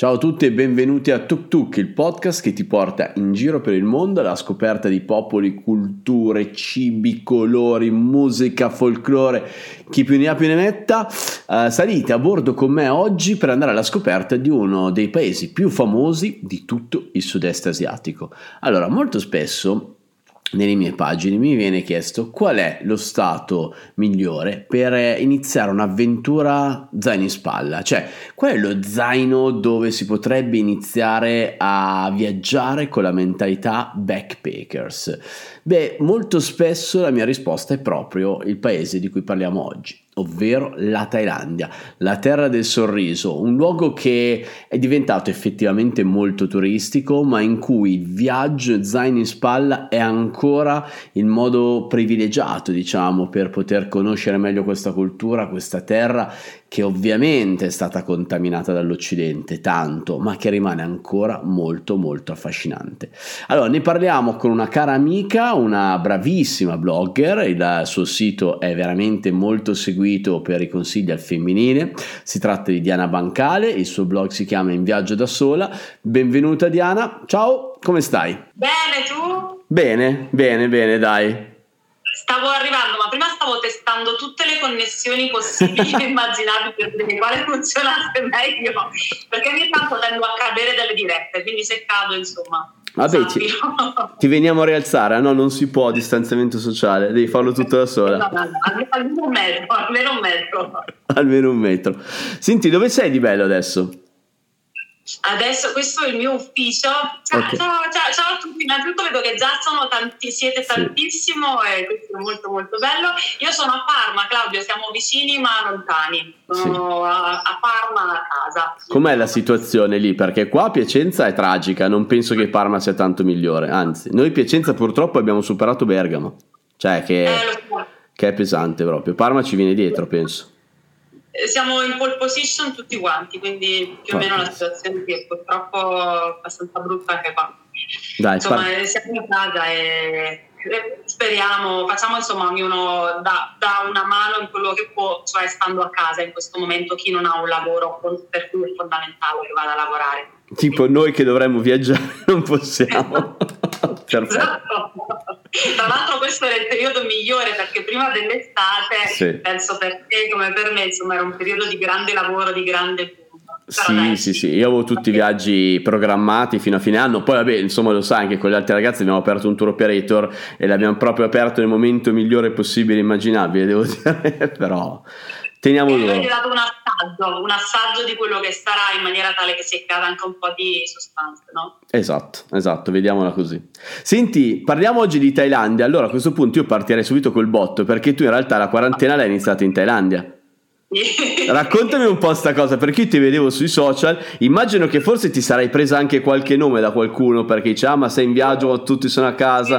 Ciao a tutti e benvenuti a Tuk Tuk, il podcast che ti porta in giro per il mondo alla scoperta di popoli, culture, cibi, colori, musica, folklore, chi più ne ha più ne metta. Uh, salite a bordo con me oggi per andare alla scoperta di uno dei paesi più famosi di tutto il sud-est asiatico. Allora, molto spesso nelle mie pagine mi viene chiesto qual è lo stato migliore per iniziare un'avventura zaino in spalla, cioè qual è lo zaino dove si potrebbe iniziare a viaggiare con la mentalità backpackers. Beh, molto spesso la mia risposta è proprio il paese di cui parliamo oggi ovvero la Thailandia, la terra del sorriso, un luogo che è diventato effettivamente molto turistico, ma in cui il viaggio zaino in spalla è ancora il modo privilegiato, diciamo, per poter conoscere meglio questa cultura, questa terra che ovviamente è stata contaminata dall'Occidente tanto, ma che rimane ancora molto molto affascinante. Allora, ne parliamo con una cara amica, una bravissima blogger, il suo sito è veramente molto seguito per i consigli al femminile. Si tratta di Diana Bancale, il suo blog si chiama In viaggio da sola. Benvenuta Diana. Ciao, come stai? Bene, tu? Bene, bene, bene, dai. Stavo arrivando, ma prima stavo testando tutte le connessioni possibili e immaginabili per vedere quale funzionasse meglio, perché ogni tanto tendo a cadere dalle dirette, quindi se cado, insomma. Vabbè, ti, ti, veniamo a rialzare, no? Non si può distanziamento sociale, devi farlo tutto da sola. No, no, no, almeno un metro, almeno un metro. almeno un metro. Senti, dove sei di bello adesso? Adesso questo è il mio ufficio. Ciao, okay. ciao, ciao, ciao, a tutti. Innanzitutto vedo che già sono tanti, siete sì. tantissimo e questo è molto molto bello. Io sono a Parma, Claudio, siamo vicini ma lontani. Sono sì. a, a, Parma a casa. Com'è la situazione lì? Perché qua Piacenza è tragica, non penso che Parma sia tanto migliore. Anzi, noi Piacenza purtroppo abbiamo superato Bergamo. Cioè che, eh, so. che è pesante proprio. Parma ci viene dietro, penso. Eh, siamo in pole position tutti quanti, quindi più o meno la situazione che purtroppo è abbastanza brutta anche qua. Dai, insomma, par- siamo in casa e speriamo, facciamo insomma ognuno da, da, una mano in quello che può, cioè stando a casa in questo momento chi non ha un lavoro per cui è fondamentale che vada a lavorare. Tipo noi che dovremmo viaggiare non possiamo. esatto. Tra l'altro questo era il periodo migliore perché prima dell'estate, sì. penso per te come per me, insomma era un periodo di grande lavoro, di grande sì, dai. sì, sì, io avevo tutti i viaggi programmati fino a fine anno, poi vabbè, insomma lo sai, anche con gli altri ragazzi abbiamo aperto un tour operator e l'abbiamo proprio aperto nel momento migliore possibile immaginabile, devo dire, però teniamo duro. Avete dato un assaggio, un assaggio di quello che sarà in maniera tale che si creata anche un po' di sostanza, no? Esatto, esatto, vediamola così. Senti, parliamo oggi di Thailandia, allora a questo punto io partirei subito col botto, perché tu in realtà la quarantena l'hai iniziata in Thailandia. Raccontami un po' sta cosa perché io ti vedevo sui social. Immagino che forse ti sarai presa anche qualche nome da qualcuno perché dice: Ah, ma sei in viaggio, tutti sono a casa.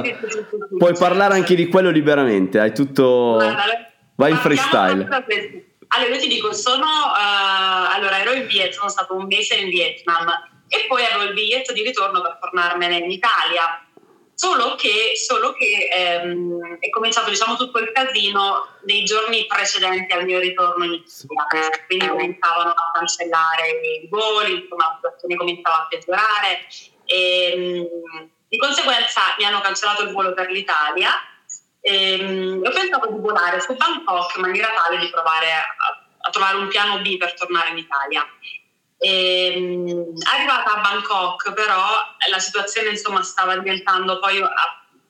Puoi parlare anche di quello liberamente. Hai tutto. Vai in freestyle. Allora, io ti dico: sono. Uh, allora, ero in Vietnam, sono stato un mese in Vietnam e poi avevo il biglietto di ritorno per tornarmene in Italia. Solo che, solo che ehm, è cominciato diciamo, tutto il casino nei giorni precedenti al mio ritorno in Italia, quindi cominciavano a cancellare i voli, insomma la situazione cominciava a peggiorare e ehm, di conseguenza mi hanno cancellato il volo per l'Italia e ehm, ho pensato di volare su Bangkok in maniera tale di provare a, a trovare un piano B per tornare in Italia. E, ehm, arrivata a Bangkok però la situazione insomma stava diventando poi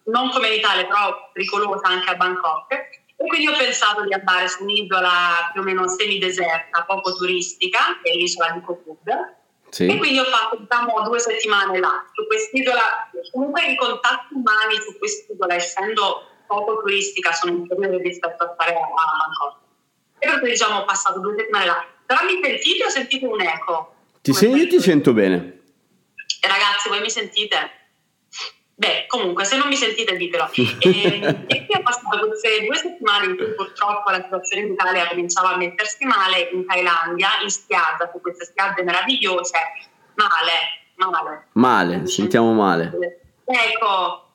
non come in Italia però pericolosa anche a Bangkok e quindi ho pensato di andare su un'isola più o meno semideserta, poco turistica, che è l'isola di Kokud. Sì. E quindi ho fatto diciamo, due settimane là, su quest'isola. Comunque i contatti umani su quest'isola, essendo poco turistica, sono inferiori rispetto a fare a Bangkok. E per cui diciamo ho passato due settimane là. Però mi sentite o sentite un eco? Ti senti? Io ti sento bene. Ragazzi, voi mi sentite? Beh, comunque, se non mi sentite, ditelo. E, e qui ho passato queste due settimane in cui purtroppo la situazione in Italia cominciava a mettersi male, in Thailandia, in spiaggia, su queste spiagge meravigliose, male, male. Male, sentiamo male. Ecco,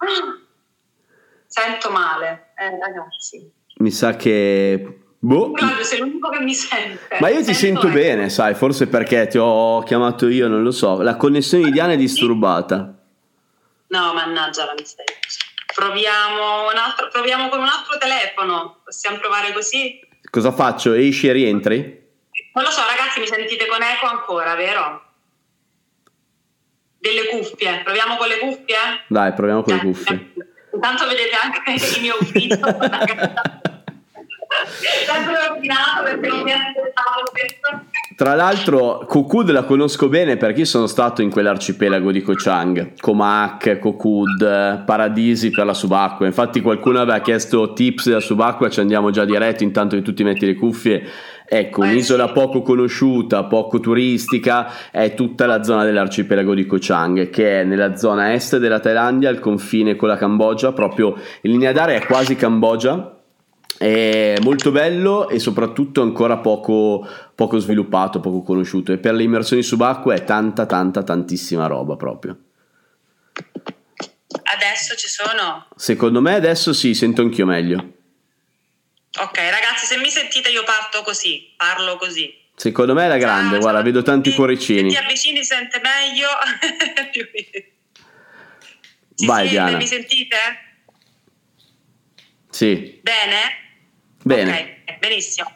sento male, eh, ragazzi. Mi sa che Boh. Claudio, sei l'unico che mi sente. Ma io ti sento eh. bene, sai, forse perché ti ho chiamato io, non lo so. La connessione di Diana è disturbata. No, mannaggia la misteria. Proviamo, un altro, proviamo con un altro telefono. Possiamo provare così? Cosa faccio? Esci e rientri? Non lo so, ragazzi, mi sentite con eco ancora, vero? Delle cuffie. Proviamo con le cuffie? Dai, proviamo con le cuffie. Intanto vedete anche il mio ufficio. Tra l'altro, Kokud la conosco bene perché io sono stato in quell'arcipelago di Koh Chang, Komak, Kokud, paradisi per la subacquea. Infatti, qualcuno aveva chiesto tips della subacquea, ci andiamo già diretto intanto che tu ti metti le cuffie. Ecco, un'isola poco conosciuta, poco turistica, è tutta la zona dell'arcipelago di Koh Chang, che è nella zona est della Thailandia, al confine con la Cambogia, proprio in linea d'aria è quasi Cambogia. È molto bello e soprattutto ancora poco, poco sviluppato, poco conosciuto. E per le immersioni subacquea è tanta, tanta, tantissima roba proprio. Adesso ci sono. Secondo me adesso sì, sento anch'io meglio. Ok, ragazzi, se mi sentite io parto così, parlo così. Secondo me è la grande, Ciao, guarda, vedo tanti tutti. cuoricini. Se ti avvicini sente meglio. Ci Vai, siete? Diana. Mi sentite? Sì, Bene? bene. Ok, benissimo.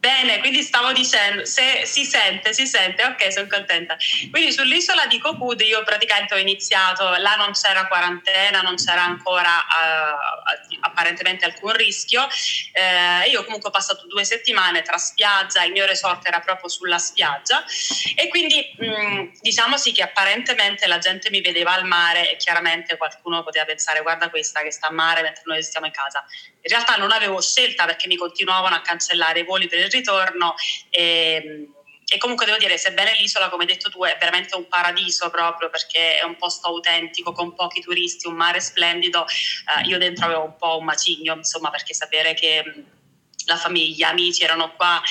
Bene, quindi stavo dicendo, se si sente, si sente, ok, sono contenta. Quindi sull'isola di Kokud io praticamente ho iniziato, là non c'era quarantena, non c'era ancora eh, apparentemente alcun rischio. Eh, io comunque ho passato due settimane tra spiaggia, il mio resort era proprio sulla spiaggia e quindi mh, diciamo sì che apparentemente la gente mi vedeva al mare e chiaramente qualcuno poteva pensare guarda questa che sta a mare mentre noi stiamo in casa. In realtà non avevo scelta perché mi continuavano a cancellare i voli per il ritorno e, e comunque devo dire, sebbene l'isola, come hai detto tu, è veramente un paradiso proprio perché è un posto autentico con pochi turisti, un mare splendido, eh, io dentro avevo un po' un macigno, insomma, perché sapere che la famiglia, amici erano qua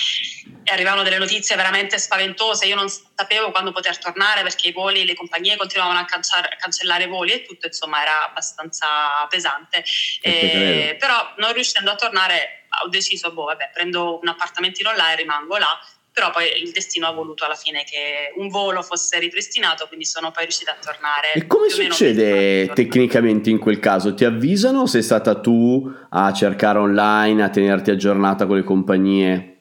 e arrivavano delle notizie veramente spaventose, io non sapevo quando poter tornare perché i voli, le compagnie continuavano a cancellare, cancellare voli e tutto, insomma, era abbastanza pesante. te Eh, però non riuscendo a tornare ho deciso, boh, vabbè, prendo un appartamentino là e rimango là. Però poi il destino ha voluto alla fine che un volo fosse ripristinato, quindi sono poi riuscita a tornare. E come succede tecnicamente in quel caso? Ti avvisano o sei stata tu a cercare online, a tenerti aggiornata con le compagnie?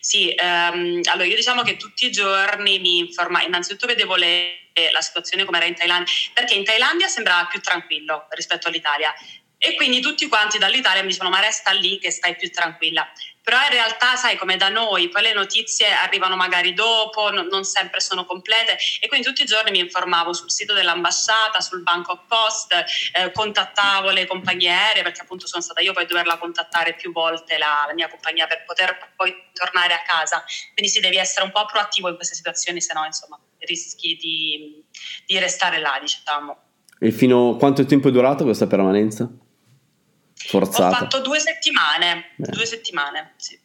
Sì, ehm, allora io diciamo che tutti i giorni mi informavo, innanzitutto vedevo le- la situazione come era in Thailandia, perché in Thailandia sembrava più tranquillo rispetto all'Italia e quindi tutti quanti dall'Italia mi dicevano ma resta lì che stai più tranquilla. Però in realtà, sai, come da noi, poi le notizie arrivano magari dopo, non, non sempre sono complete e quindi tutti i giorni mi informavo sul sito dell'ambasciata, sul Bangkok Post, eh, contattavo le compagnie aeree perché appunto sono stata io poi a doverla contattare più volte la, la mia compagnia per poter poi tornare a casa. Quindi sì, devi essere un po' proattivo in queste situazioni, se no insomma rischi di, di restare là, diciamo. E fino quanto tempo è durata questa permanenza? Ho Forzata. fatto due settimane, Beh. due settimane, sì.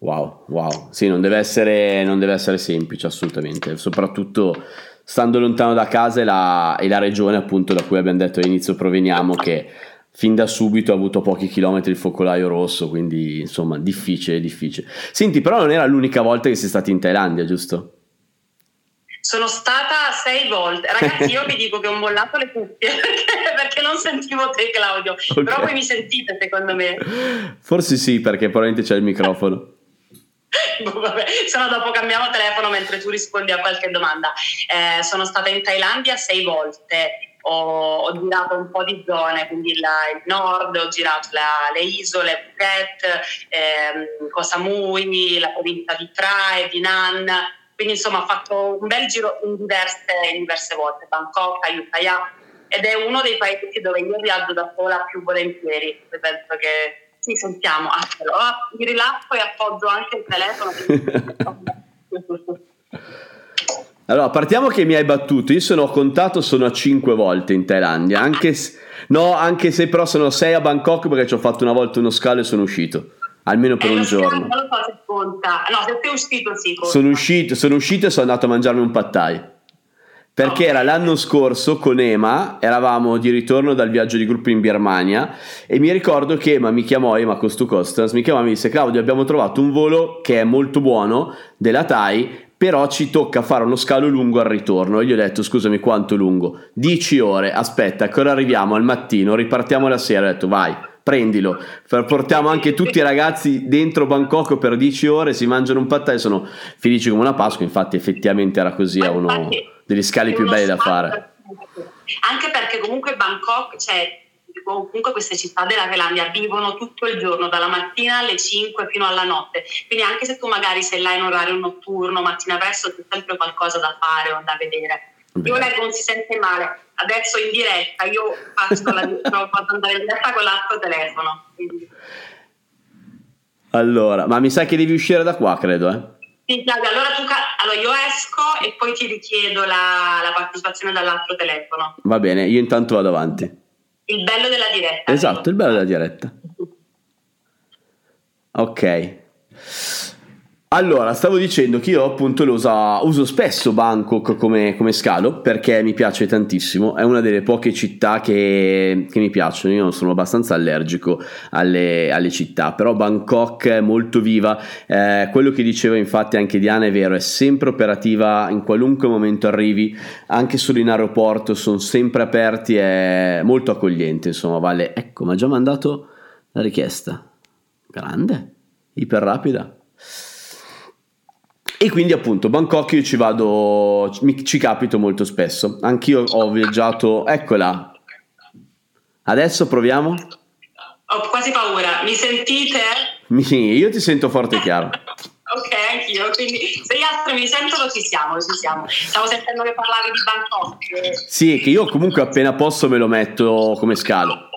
Wow, wow. Sì, non deve, essere, non deve essere semplice assolutamente, soprattutto stando lontano da casa e la, e la regione appunto da cui abbiamo detto all'inizio proveniamo che fin da subito ha avuto pochi chilometri il focolaio rosso, quindi insomma difficile, difficile. Senti, però non era l'unica volta che sei stata in Thailandia, giusto? Sono stata sei volte. Ragazzi, io vi dico che ho mollato le cuffie perché, perché non sentivo te, Claudio. Ok. Però voi mi sentite, secondo me. Forse sì, perché probabilmente c'è il microfono. Boh, vabbè, se no dopo cambiamo telefono mentre tu rispondi a qualche domanda. Eh, sono stata in Thailandia sei volte. Ho, ho girato un po' di zone, quindi il, il nord, ho girato la- le isole, Phuket, ehm, Koh Samui, la provincia di Phrae, di Nan. Quindi insomma ho fatto un bel giro in diverse, in diverse volte, Bangkok, Ayutthaya, ed è uno dei paesi dove io viaggio da sola più volentieri. Penso che sì, sentiamo. Ah, però, ah, mi rilasso e appoggio anche il telefono. Allora, partiamo che mi hai battuto. Io sono contato, sono a 5 volte in Thailandia. Anche se, no, anche se però sono 6 a Bangkok perché ci ho fatto una volta uno scalo e sono uscito. Almeno per Eh, un giorno. Non lo so se conta. No, se sei uscito sì conta. Sono uscito, sono uscito e sono andato a mangiarmi un pad thai. perché era l'anno scorso con Ema, eravamo di ritorno dal viaggio di gruppo in Birmania e mi ricordo che Ema mi chiamò, Ema Costu Costas, mi chiamò e mi disse Claudio abbiamo trovato un volo che è molto buono della TAI però ci tocca fare uno scalo lungo al ritorno e gli ho detto scusami quanto lungo 10 ore aspetta che ora arriviamo al mattino ripartiamo la sera ho detto vai prendilo portiamo anche tutti i ragazzi dentro Bangkok per 10 ore si mangiano un pattaya e sono felici come una Pasqua infatti effettivamente era così è uno degli scali più belli da fare. Anche perché comunque Bangkok, cioè comunque queste città della Thailandia vivono tutto il giorno, dalla mattina alle 5 fino alla notte. Quindi anche se tu magari sei là in orario notturno, mattina presto, c'è sempre qualcosa da fare o da vedere. Io leggo non si sente male. Adesso in diretta, io faccio la, posso andare in diretta con l'altro telefono. Quindi. Allora, ma mi sa che devi uscire da qua, credo, eh? Sì, allora, tu, allora io esco e poi ti richiedo la, la, partecipazione dall'altro telefono. Va bene, io intanto vado avanti. Il bello della diretta. Esatto, il bello della diretta. Ok. Allora, stavo dicendo che io appunto lo uso, uso spesso Bangkok come, come, scalo perché mi piace tantissimo, è una delle poche città che, che mi piacciono, io sono abbastanza allergico alle, alle, città, però Bangkok è molto viva, eh, quello che diceva infatti anche Diana è vero, è sempre operativa in qualunque momento arrivi, anche solo in aeroporto sono sempre aperti, è molto accogliente, insomma, vale, ecco, mi ha già mandato la richiesta, grande, iper rapida. E quindi appunto Bangkok io ci vado, mi, ci capito molto spesso. Anch'io ho viaggiato, eccola. Adesso proviamo. Ho quasi paura, mi sentite? Mi, io ti sento forte e chiaro. ok, anch'io, quindi se gli altri mi sentono ci siamo, ci siamo. Stavo sentendo che parlavi di Bangkok. Sì, che io comunque appena posso me lo metto come scalo.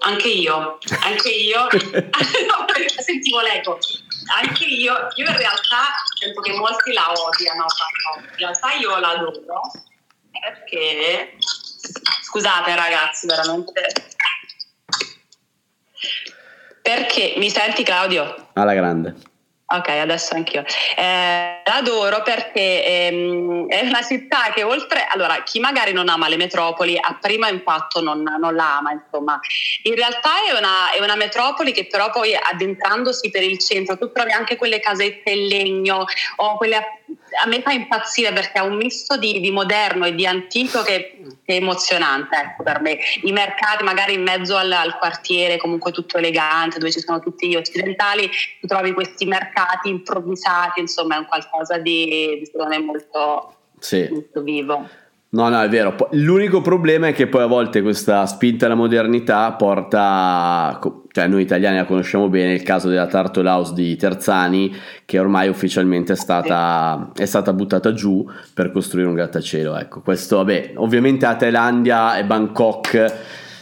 Anche io, anche io, no, sentivo l'eco, anche io, io in realtà sento che molti la odiano, in realtà io la adoro perché, scusate ragazzi, veramente, perché mi senti Claudio? Alla grande. Ok, adesso anch'io. Eh, l'adoro perché ehm, è una città che oltre, allora chi magari non ama le metropoli a primo impatto non, non la ama, insomma. In realtà è una, è una, metropoli che però poi addentrandosi per il centro, tu trovi anche quelle casette in legno o quelle a me fa impazzire perché ha un misto di, di moderno e di antico che, che è emozionante ecco, per me. I mercati magari in mezzo al, al, quartiere comunque tutto elegante dove ci sono tutti gli occidentali, tu trovi questi mercati improvvisati, insomma è un qualcosa di, di secondo me molto, sì. molto vivo. No, no, è vero. L'unico problema è che poi a volte questa spinta alla modernità porta, cioè noi italiani la conosciamo bene, il caso della Turtle House di Terzani, che ormai ufficialmente è stata, è stata buttata giù per costruire un grattacielo. Ecco, questo, vabbè, ovviamente a Thailandia e Bangkok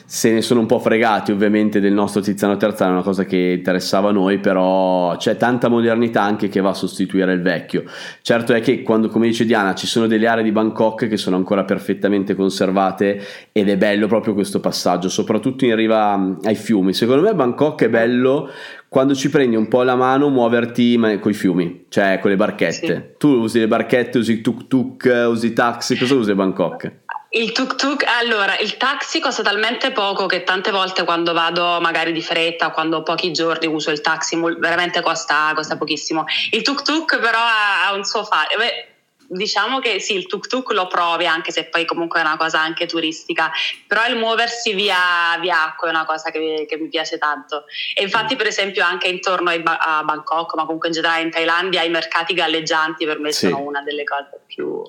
se ne sono un po' fregati ovviamente del nostro Tiziano Terzano, è una cosa che interessava a noi, però c'è tanta modernità anche che va a sostituire il vecchio. Certo è che quando, come dice Diana, ci sono delle aree di Bangkok che sono ancora perfettamente conservate ed è bello proprio questo passaggio, soprattutto in riva mm, ai fiumi. Secondo me Bangkok è bello quando ci prendi un po' la mano muoverti con i fiumi, cioè con le barchette. Sì. Tu usi le barchette, usi tuk tuk, usi taxi, cosa usi a Bangkok? Il tuk tuk, allora, il taxi costa talmente poco che tante volte quando vado magari di fretta, quando ho pochi giorni uso il taxi, veramente costa, costa pochissimo. Il tuk tuk però ha, ha un suo fare diciamo che sì, il tuk tuk lo provi anche se poi comunque è una cosa anche turistica, però il muoversi via, via acqua è una cosa che, che, mi piace tanto. E infatti per esempio anche intorno a Bangkok, ma comunque in generale in Thailandia, i mercati galleggianti per me sì. sono una delle cose più...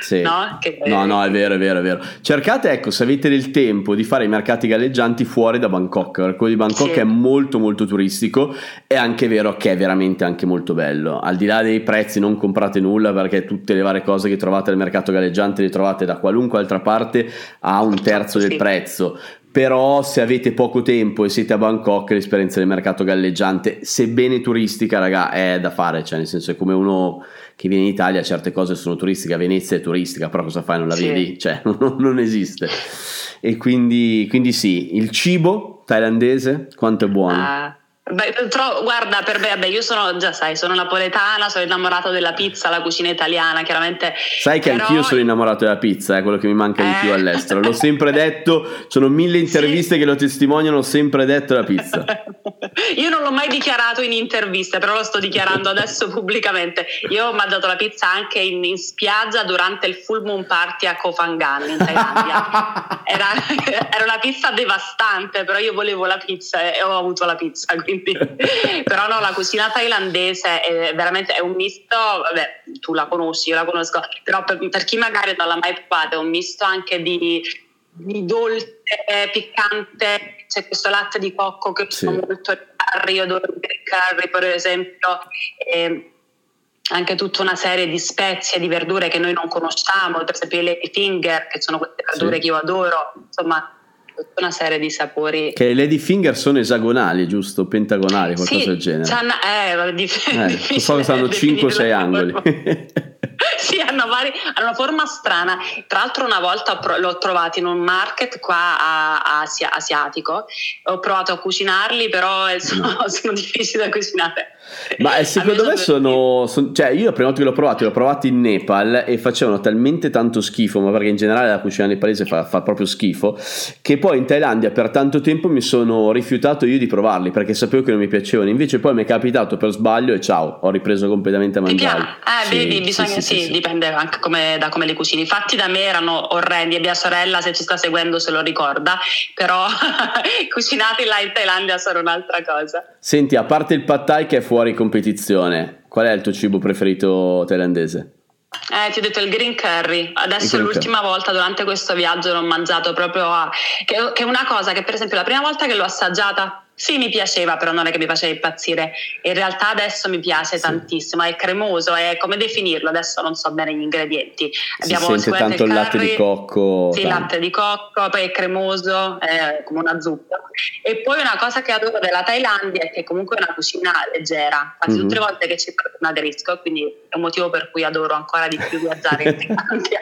Sì. No? Che, no, no, è vero, è vero, è vero. Cercate, ecco, se avete del tempo di fare i mercati galleggianti fuori da Bangkok, perché quello di Bangkok sì. è molto molto turistico, è anche vero che è veramente anche molto bello. Al di là dei prezzi non comprate nulla perché tutte le varie cose che trovate al mercato galleggiante le trovate da qualunque altra parte a un terzo del sì. prezzo. Però se avete poco tempo e siete a Bangkok l'esperienza del mercato galleggiante sebbene turistica raga è da fare. Cioè nel senso è come uno che viene in Italia certe cose sono turistiche. Venezia è turistica però cosa fai? Non la sì. vedi? Cioè non, non esiste. E quindi, quindi, sì. Il cibo thailandese quanto è buono? Ah Beh, tro- guarda, per me, vabbè, io sono, già sai, sono napoletana, sono innamorata della pizza, la cucina italiana, chiaramente. Sai che però... anch'io sono innamorato della pizza, è quello che mi manca di più eh. all'estero. L'ho sempre detto, sono mille interviste sì. che lo testimoniano, ho sempre detto la pizza. io non l'ho mai dichiarato in interviste, però lo sto dichiarando adesso pubblicamente. Io ho mangiato la pizza anche in, in spiaggia durante il full moon party a Koh Phangan in Thailandia. Era, era una pizza devastante, però io volevo la pizza e ho avuto la pizza. Quindi quindi però no, la cucina thailandese è veramente è un misto, vabbè, tu la conosci, io la conosco, però per, per chi magari non l'ha mai provata è un misto anche di, di dolce, piccante, c'è questo latte di cocco che sì. uso molto il curry, io adoro il curry per esempio, e anche tutta una serie di spezie, di verdure che noi non conosciamo, per esempio lady finger, che sono queste verdure sì. che io adoro, insomma tutta una serie di sapori. Che le lady finger sono esagonali, giusto? Pentagonali, qualcosa sì, del genere. Eh, dif- eh, so hanno 5-6 angoli. sì, hanno, vari, hanno, una forma strana. Tra l'altro una volta l'ho trovato in un market qua a, a Asia, asiatico, ho provato a cucinarli, però sono, no. sono difficili da cucinare. Ma eh, secondo me sono, sono, Cioè, io la prima volta che l'ho provato, l'ho provato in Nepal e facevano talmente tanto schifo, ma perché in generale la cucina nepalese fa, fa, proprio schifo, che poi in Thailandia per tanto tempo mi sono rifiutato io di provarli perché sapevo che non mi piacevano. Invece poi mi è capitato per sbaglio e ciao, ho ripreso completamente a mangiare. Eh, sì, vedi, bisogna, sì, sì, sì, dipende anche come, da come le cucini. Fatti da me erano orrendi e mia sorella, se ci sta seguendo, se lo ricorda, però cucinati là in Thailandia sono un'altra cosa. Senti, a parte il pad thai che è fuori competizione, qual è il tuo cibo preferito thailandese? Eh, ti ho detto il green curry. Adesso green l'ultima curry. volta durante questo viaggio l'ho mangiato proprio a... Che, che, è una cosa che per esempio la prima volta che l'ho assaggiata sì, mi piaceva, però non è che mi faceva impazzire. In realtà adesso mi piace sì. tantissimo, è cremoso, è come definirlo, adesso non so bene gli ingredienti. Si Abbiamo sente tanto il, latte di cocco. Sì, il latte di cocco, poi è cremoso, è come una zuppa. E poi una cosa che adoro della Thailandia è che comunque è una cucina leggera. Infatti mm-hmm. tutte le volte che ci parlo aderisco, quindi è un motivo per cui adoro ancora di più viaggiare in Thailandia.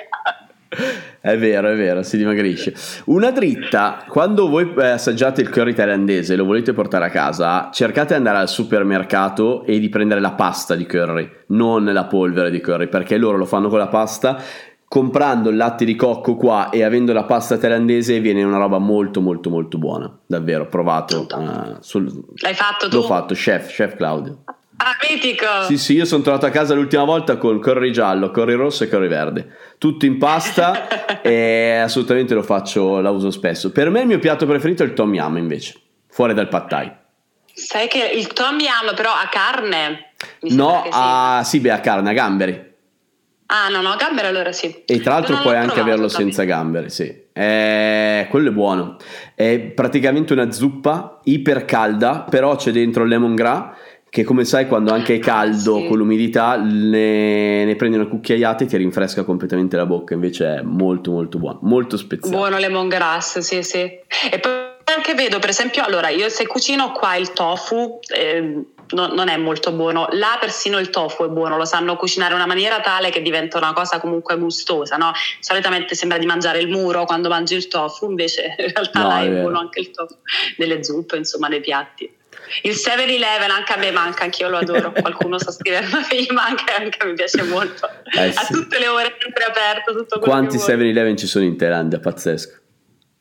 È vero, è vero, si dimagrisce. Una dritta, quando voi eh, assaggiate il curry thailandese e lo volete portare a casa, cercate di andare al supermercato e di prendere la pasta di curry, non la polvere di curry, perché loro lo fanno con la pasta. Comprando il latte di cocco qua e avendo la pasta thailandese viene una roba molto molto molto buona. Davvero, provato. Uh, sul... L'hai fatto tu? L'ho fatto, chef, chef Claudio. Ah, mitico! Sì, sì, io sono tornato a casa l'ultima volta con curry giallo, curry rosso e curry verde. Tutto in pasta e assolutamente lo faccio, la uso spesso. Per me il mio piatto preferito è il tom yam invece, fuori dal pad thai. Sai che il tom yam però ha carne? no, a, sì. beh, a carne, a gamberi. Ah, no, no, a gamberi allora sì. E tra l'altro puoi anche averlo senza gamberi, sì. Eh, quello è buono. È praticamente una zuppa iper calda, però c'è dentro il lemongrass che come sai quando anche è caldo sì. con l'umidità ne, ne, prendi una cucchiaiata e ti rinfresca completamente la bocca. Invece è molto molto buono molto speziato buono lemongrass sì sì. E poi anche vedo per esempio allora io se cucino qua il tofu eh, no, non è molto buono. Là persino il tofu è buono lo sanno cucinare in una maniera tale che diventa una cosa comunque gustosa no? solitamente sembra di mangiare il muro quando mangi il tofu invece in realtà no, là è, è buono anche il tofu. Delle zuppe insomma dei piatti il 7-Eleven anche a me manca, anch'io lo adoro. Qualcuno sta scrivendo gli manca e anche me piace molto. Eh sì. A tutte le ore sempre aperto. Tutto Quanti 7-Eleven ci sono in Thailandia? Pazzesco.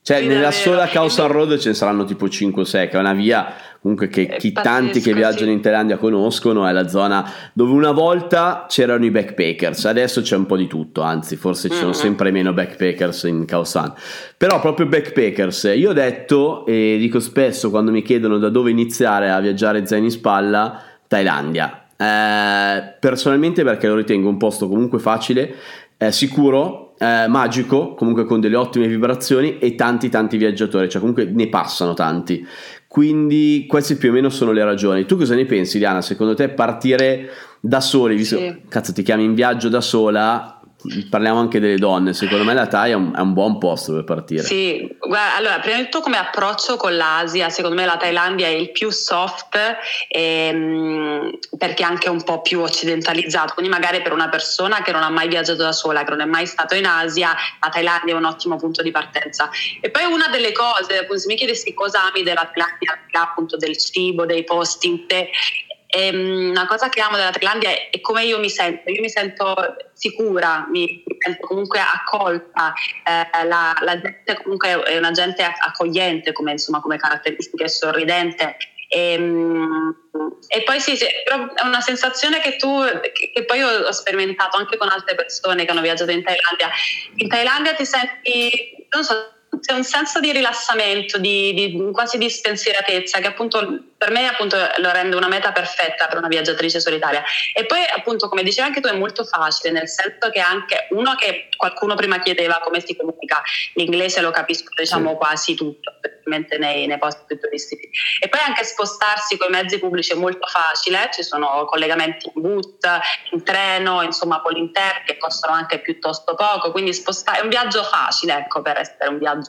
Cioai, sì, nella sola Causan Road ce ne saranno tipo 5 o 6, che è una via comunque che chi, tanti che viaggiano in Thailandia conoscono, è la zona dove una volta c'erano i backpackers, adesso c'è un po' di tutto, anzi forse ci sono mm-hmm. sempre meno backpackers in Khao San. Però proprio backpackers, io ho detto e dico spesso quando mi chiedono da dove iniziare a viaggiare zaini in spalla, Thailandia. Eh, personalmente perché lo ritengo un posto comunque facile, eh, sicuro, eh, magico, comunque con delle ottime vibrazioni e tanti tanti viaggiatori, cioè comunque ne passano tanti. Quindi queste più o meno sono le ragioni. Tu cosa ne pensi, Diana? Secondo te partire da soli, visto, sì. cazzo ti chiami in viaggio da sola, parliamo anche delle donne, secondo me la Thai è un, è un buon posto per partire. Sì, guarda, allora, prima di tutto come approccio con l'Asia, secondo me la Thailandia è il più soft ehm, perché è anche un po' più occidentalizzato, quindi magari per una persona che non ha mai viaggiato da sola, che non è mai stato in Asia, la Thailandia è un ottimo punto di partenza. E poi una delle cose, appunto, se mi chiedessi cosa ami della Thailandia, appunto del cibo, dei posti in te, e, ehm, una cosa che amo della Thailandia è, come io mi sento, io mi sento sicura, mi, sento comunque accolta, eh, la, la, gente comunque è una gente accogliente come, insomma, come caratteristiche, sorridente. E, ehm, e, poi sì, sì, è una sensazione che tu, che, che poi ho sperimentato anche con altre persone che hanno viaggiato in Thailandia. In Thailandia ti senti, non so, c'è un senso di rilassamento, di, di, quasi di spensieratezza che appunto per me appunto lo rende una meta perfetta per una viaggiatrice solitaria. E poi appunto come dicevi anche tu è molto facile, nel senso che anche uno che qualcuno prima chiedeva come si comunica, l'inglese lo capisco diciamo sì. quasi tutto, specialmente nei, nei posti più turistici. E poi anche spostarsi con i mezzi pubblici è molto facile, ci sono collegamenti in boot, in treno, insomma Polinter che costano anche piuttosto poco, quindi spostare è un viaggio facile ecco per essere un viaggio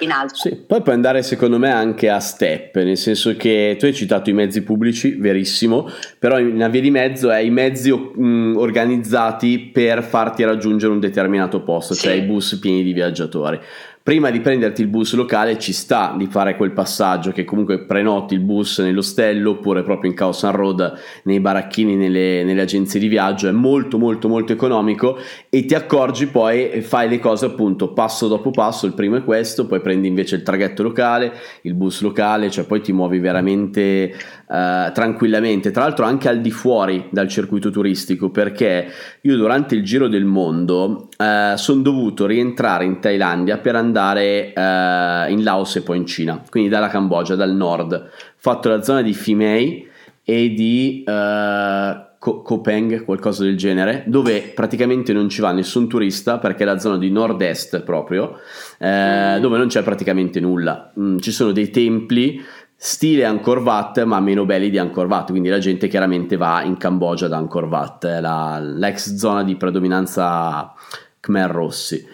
in alto. Sì, poi puoi andare secondo me anche a step, nel senso che tu hai citato i mezzi pubblici, verissimo, però una via di mezzo è i mezzi mh, organizzati per farti raggiungere un determinato posto, cioè sì. cioè i bus pieni di viaggiatori prima di prenderti il bus locale ci sta di fare quel passaggio che comunque prenoti il bus nell'ostello oppure proprio in San Road nei baracchini, nelle, nelle, agenzie di viaggio, è molto molto molto economico e ti accorgi poi e fai le cose appunto passo dopo passo, il primo è questo, poi prendi invece il traghetto locale, il bus locale, cioè poi ti muovi veramente uh, tranquillamente, tra l'altro anche al di fuori dal circuito turistico perché io durante il giro del mondo uh, sono dovuto rientrare in Thailandia per andare andare uh, in Laos e poi in Cina, quindi dalla Cambogia, dal nord. Ho fatto la zona di Phimei e di uh, Kopeng, qualcosa del genere, dove praticamente non ci va nessun turista perché è la zona di nord-est proprio, eh, dove non c'è praticamente nulla. Mm, ci sono dei templi stile Angkor Wat ma meno belli di Angkor Wat quindi la gente chiaramente va in Cambogia da Angkor Wat la, l'ex zona di predominanza Khmer Rossi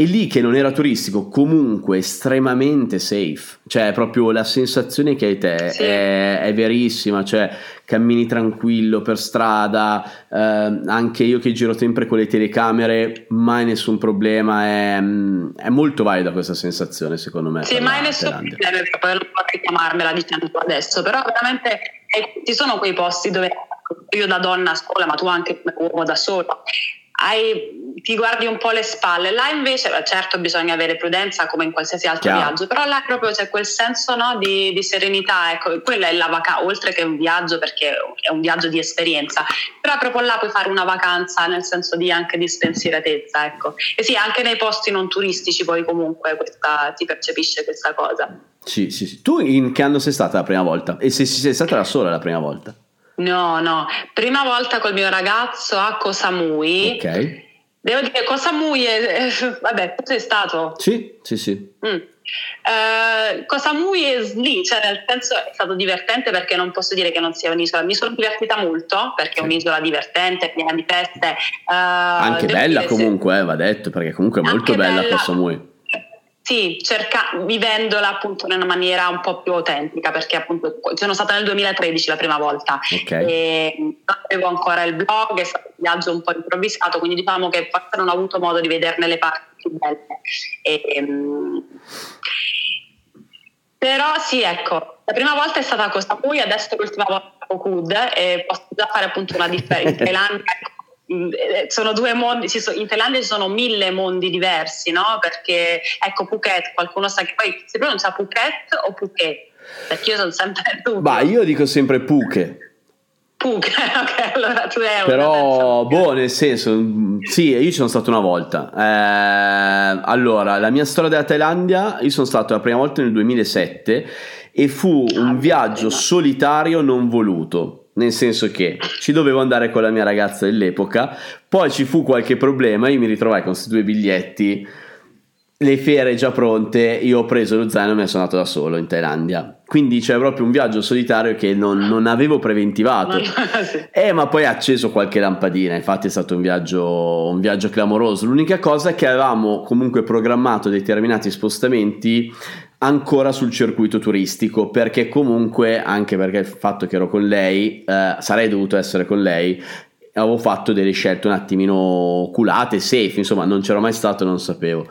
e lì che non era turistico, comunque estremamente safe, cioè proprio la sensazione che hai te sì. è, è, verissima, cioè cammini tranquillo per strada, eh, anche io che giro sempre con le telecamere, mai nessun problema, è, è molto valida questa sensazione secondo me. Sì, mai nessun problema, perché poi non potrei chiamarmela dicendo adesso, però veramente eh, ci sono quei posti dove io da donna a scuola, ma tu anche come uomo da solo, hai, ti guardi un po' le spalle. Là invece, certo, bisogna avere prudenza come in qualsiasi altro Chiaro. viaggio, però là proprio c'è quel senso no, di, di, serenità. Ecco, quella è la vacanza, oltre che un viaggio, perché è un viaggio di esperienza, però proprio là puoi fare una vacanza nel senso di anche di spensieratezza. Ecco. E sì, anche nei posti non turistici poi comunque questa, si percepisce questa cosa. Sì, sì, sì. Tu in che anno sei stata la prima volta? E se sei stata da sola la prima volta? No, no, prima volta col mio ragazzo a Cosamui. Ok. Devo dire, Cosamui è, eh, vabbè, tu sei stato? Sì, sì, sì. Mm. Uh, Cosamui è lì, cioè nel senso è stato divertente perché non posso dire che non sia un'isola, mi sono divertita molto perché è un'isola divertente, piena di feste. Uh, Anche bella comunque, se... eh, va detto, perché comunque è molto bella, bella Cosamui. Sì, cerca, vivendola appunto in una maniera un po' più autentica, perché appunto sono stata nel 2013 la prima volta okay. e non avevo ancora il blog, è stato un viaggio un po' improvvisato, quindi diciamo che forse non ho avuto modo di vederne le parti più belle. E, um, però sì, ecco, la prima volta è stata Costa Pui, adesso l'ultima volta Cocud e posso già fare appunto una differenza. In Thailandia ecco, sono due mondi, in Thailandia ci sono mille mondi diversi, no? Perché ecco Phuket, qualcuno sa che poi si pronuncia Phuket o Phuket? Perché io sono sempre tu. Ma io dico sempre Phuket. Phuket, ok, allora tu hai Però, boh, nel senso, sì, io ci sono stato una volta. Eh, allora, la mia storia della Thailandia, io sono stato la prima volta nel 2007 e fu ah, un viaggio solitario non voluto nel senso che ci dovevo andare con la mia ragazza dell'epoca, poi ci fu qualche problema, io mi ritrovai con questi due biglietti le fiere già pronte, io ho preso lo zaino e me ne sono andato da solo in Thailandia. Quindi c'è proprio un viaggio solitario che non, non avevo preventivato. sì. Eh, ma poi ha acceso qualche lampadina, infatti è stato un viaggio, un viaggio clamoroso. L'unica cosa è che avevamo comunque programmato determinati spostamenti ancora sul circuito turistico perché comunque anche perché il fatto che ero con lei eh, sarei dovuto essere con lei avevo fatto delle scelte un attimino culate, safe, insomma non c'ero mai stato, non sapevo.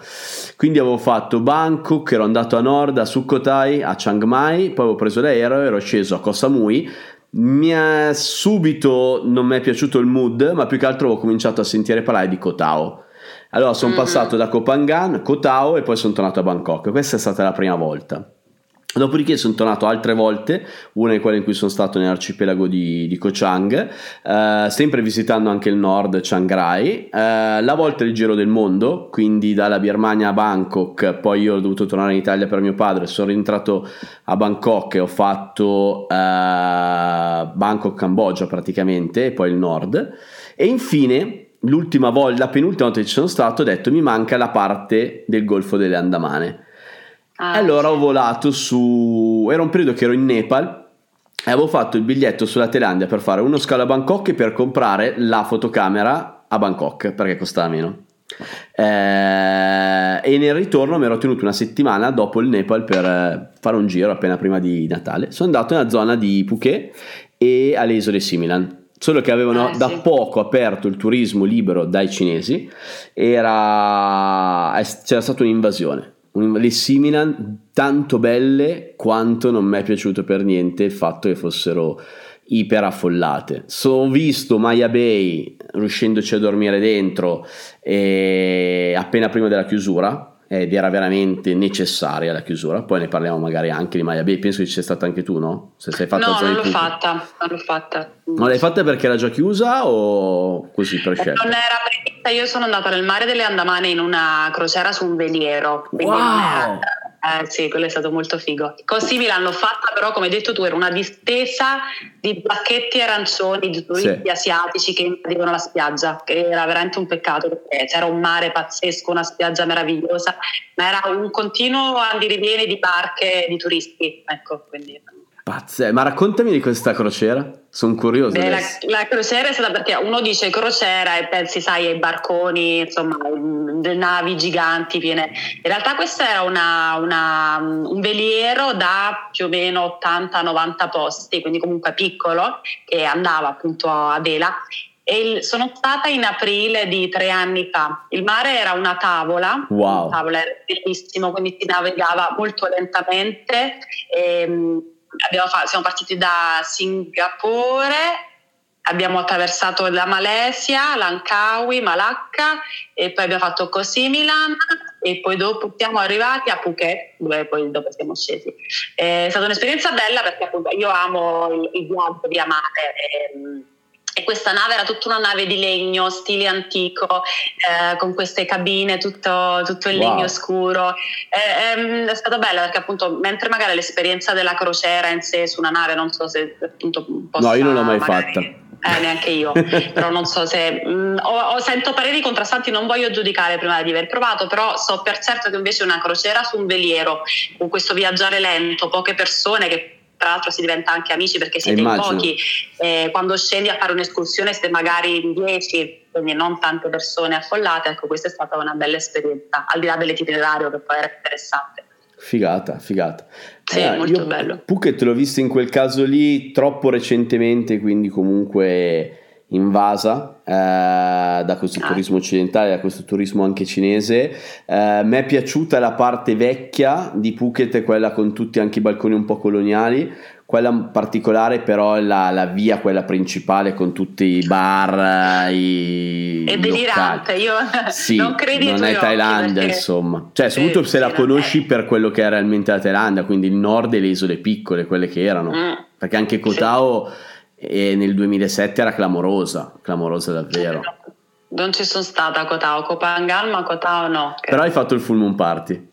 Quindi avevo fatto Bangkok, ero andato a nord, a Sukhothai, a Chiang Mai, poi avevo preso l'aereo, ero sceso a Koh Samui, mi è subito non mi è piaciuto il mood, ma più che altro ho cominciato a sentire parlare di Koh Tao. Allora sono mm-hmm. passato da Koh Phangan, Koh Tao e poi sono tornato a Bangkok. Questa è stata la prima volta. Dopodiché sono tornato altre volte, una è quella in cui sono stato nell'arcipelago di, di Koh Chang, eh, sempre visitando anche il nord Chiang Rai, eh, la volta del giro del mondo, quindi dalla Birmania a Bangkok, poi io ho dovuto tornare in Italia per mio padre, sono rientrato a Bangkok e ho fatto eh, Bangkok Cambogia praticamente, e poi il nord, e infine l'ultima volta, la penultima volta che ci sono stato ho detto mi manca la parte del Golfo delle Andamane Ah, allora ho volato su... Era un periodo che ero in Nepal e avevo fatto il biglietto sulla Thailandia per fare uno scalo a Bangkok e per comprare la fotocamera a Bangkok perché costava meno. Eh, e nel ritorno mi ero tenuto una settimana dopo il Nepal per eh, fare un giro appena prima di Natale. Sono andato nella zona di Phuket e alle isole Similan. Solo che avevano eh, da sì. poco aperto il turismo libero dai cinesi, era, c'era stata un'invasione le Similan tanto belle quanto non mi è piaciuto per niente il fatto che fossero iper affollate. Ho visto Maya Bay riuscendoci a dormire dentro eh, appena prima della chiusura ed era veramente necessaria la chiusura. Poi ne parliamo magari anche di Maya Bay. Penso che ci sia stata anche tu, no? Se sei fatta no, non l'ho fatta, non l'ho fatta. Non l'hai fatta perché era già chiusa o così per scelta? Non era prevista. Io sono andata nel mare delle Andamane in una crociera su un veliero. Wow! Eh, sì, quello è stato molto figo. Con Simile l'hanno fatta, però, come hai detto tu, era una distesa di bacchetti arancioni di turisti sì. asiatici che invadevano la spiaggia, che era veramente un peccato perché c'era un mare pazzesco, una spiaggia meravigliosa, ma era un continuo andirivieni di barche di turisti. Ecco, quindi Pazze, ma raccontami di questa crociera, sono curioso. Beh, la, la, crociera è stata perché uno dice crociera e pensi, sai, ai barconi, insomma, le navi giganti piene. In realtà questo era una, una, un veliero da più o meno 80-90 posti, quindi comunque piccolo, che andava appunto a vela. E il, sono stata in aprile di tre anni fa. Il mare era una tavola, wow. una tavola era bellissimo, quindi si navigava molto lentamente. E, fatto, siamo partiti da Singapore, abbiamo attraversato la Malesia, Langkawi, Malacca e poi abbiamo fatto Koh Milan e poi dopo siamo arrivati a Phuket dove poi dopo siamo scesi. È stata un'esperienza bella perché appunto io amo il, il viaggio di amare. Ehm, e questa nave era tutta una nave di legno, stile antico, eh, con queste cabine, tutto, tutto in wow. legno scuro. Eh, eh, è stato bello perché appunto, mentre magari l'esperienza della crociera in sé su una nave, non so se appunto possa... No, io non l'ho mai magari, fatta. Eh, neanche io, però non so se mh, mm, ho, ho, sento pareri contrastanti, non voglio giudicare prima di aver provato, però so per certo che invece una crociera su un veliero, con questo viaggiare lento, poche persone che tra l'altro si diventa anche amici perché siete in pochi, eh, quando scendi a fare un'escursione siete magari in 10, quindi non tante persone affollate, ecco questa è stata una bella esperienza, al di là dell'itinerario che poi era interessante. Figata, figata. Sì, eh, molto bello. Phuket l'ho visto in quel caso lì troppo recentemente, quindi comunque invasa eh, da questo ah. turismo occidentale, da questo turismo anche cinese. Eh, mi è piaciuta la parte vecchia di Phuket, quella con tutti anche i balconi un po' coloniali. Quella particolare però è la, la via, quella principale con tutti i bar, i È delirante, io sì, non credo Non è Thailandia perché... insomma, cioè soprattutto se la conosci per quello che è realmente la Thailandia, quindi il nord e le isole piccole, quelle che erano. Mm. Perché anche Koh Tao... Sì e nel 2007 era clamorosa, clamorosa davvero. Non ci sono stata a Kotao, Kopangan, ma Kotao no. Però hai fatto il full moon party.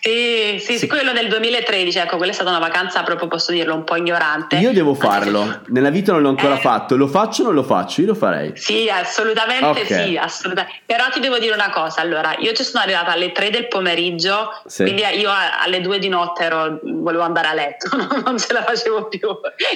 Sì, sì, sì, quello del 2013, ecco, quella è stata una vacanza proprio, posso dirlo, un po' ignorante. Io devo farlo, nella vita non l'ho ancora eh, fatto, lo faccio o non lo faccio? Io lo farei. Sì, assolutamente okay. sì, assolutamente. Però ti devo dire una cosa, allora, io ci sono arrivata alle 3 del pomeriggio, sì. quindi io alle 2 di notte ero, volevo andare a letto, non ce la facevo più,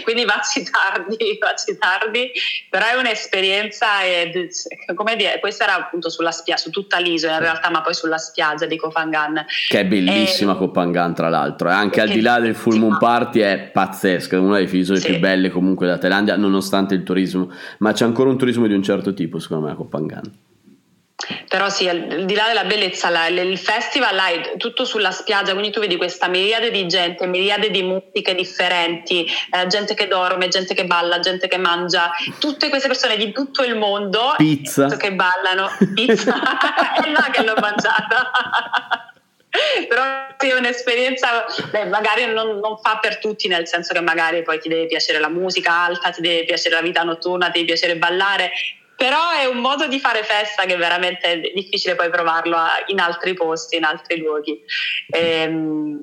quindi facci tardi, facci tardi, però è un'esperienza, e, come dire, questa era appunto sulla spiaggia, su tutta l'isola in realtà, ma poi sulla spiaggia di Kofangan. Che è bellissimo bellissima eh, Kopangan tra l'altro e anche al di là del full moon party è pazzesca è una delle isole sì. più belle comunque della Thailandia nonostante il turismo ma c'è ancora un turismo di un certo tipo secondo me a Kopangan però sì, al di là della bellezza, la, il festival là è tutto sulla spiaggia, quindi tu vedi questa miriade di gente, miriade di musiche differenti, eh, gente che dorme, gente che balla, gente che mangia, tutte queste persone di tutto il mondo pizza. che ballano, pizza, è là che l'ho mangiata. però è un'esperienza beh, magari non, non, fa per tutti nel senso che magari poi ti deve piacere la musica alta ti deve piacere la vita notturna ti deve piacere ballare però è un modo di fare festa che veramente è difficile poi provarlo in altri posti, in altri luoghi. Ehm,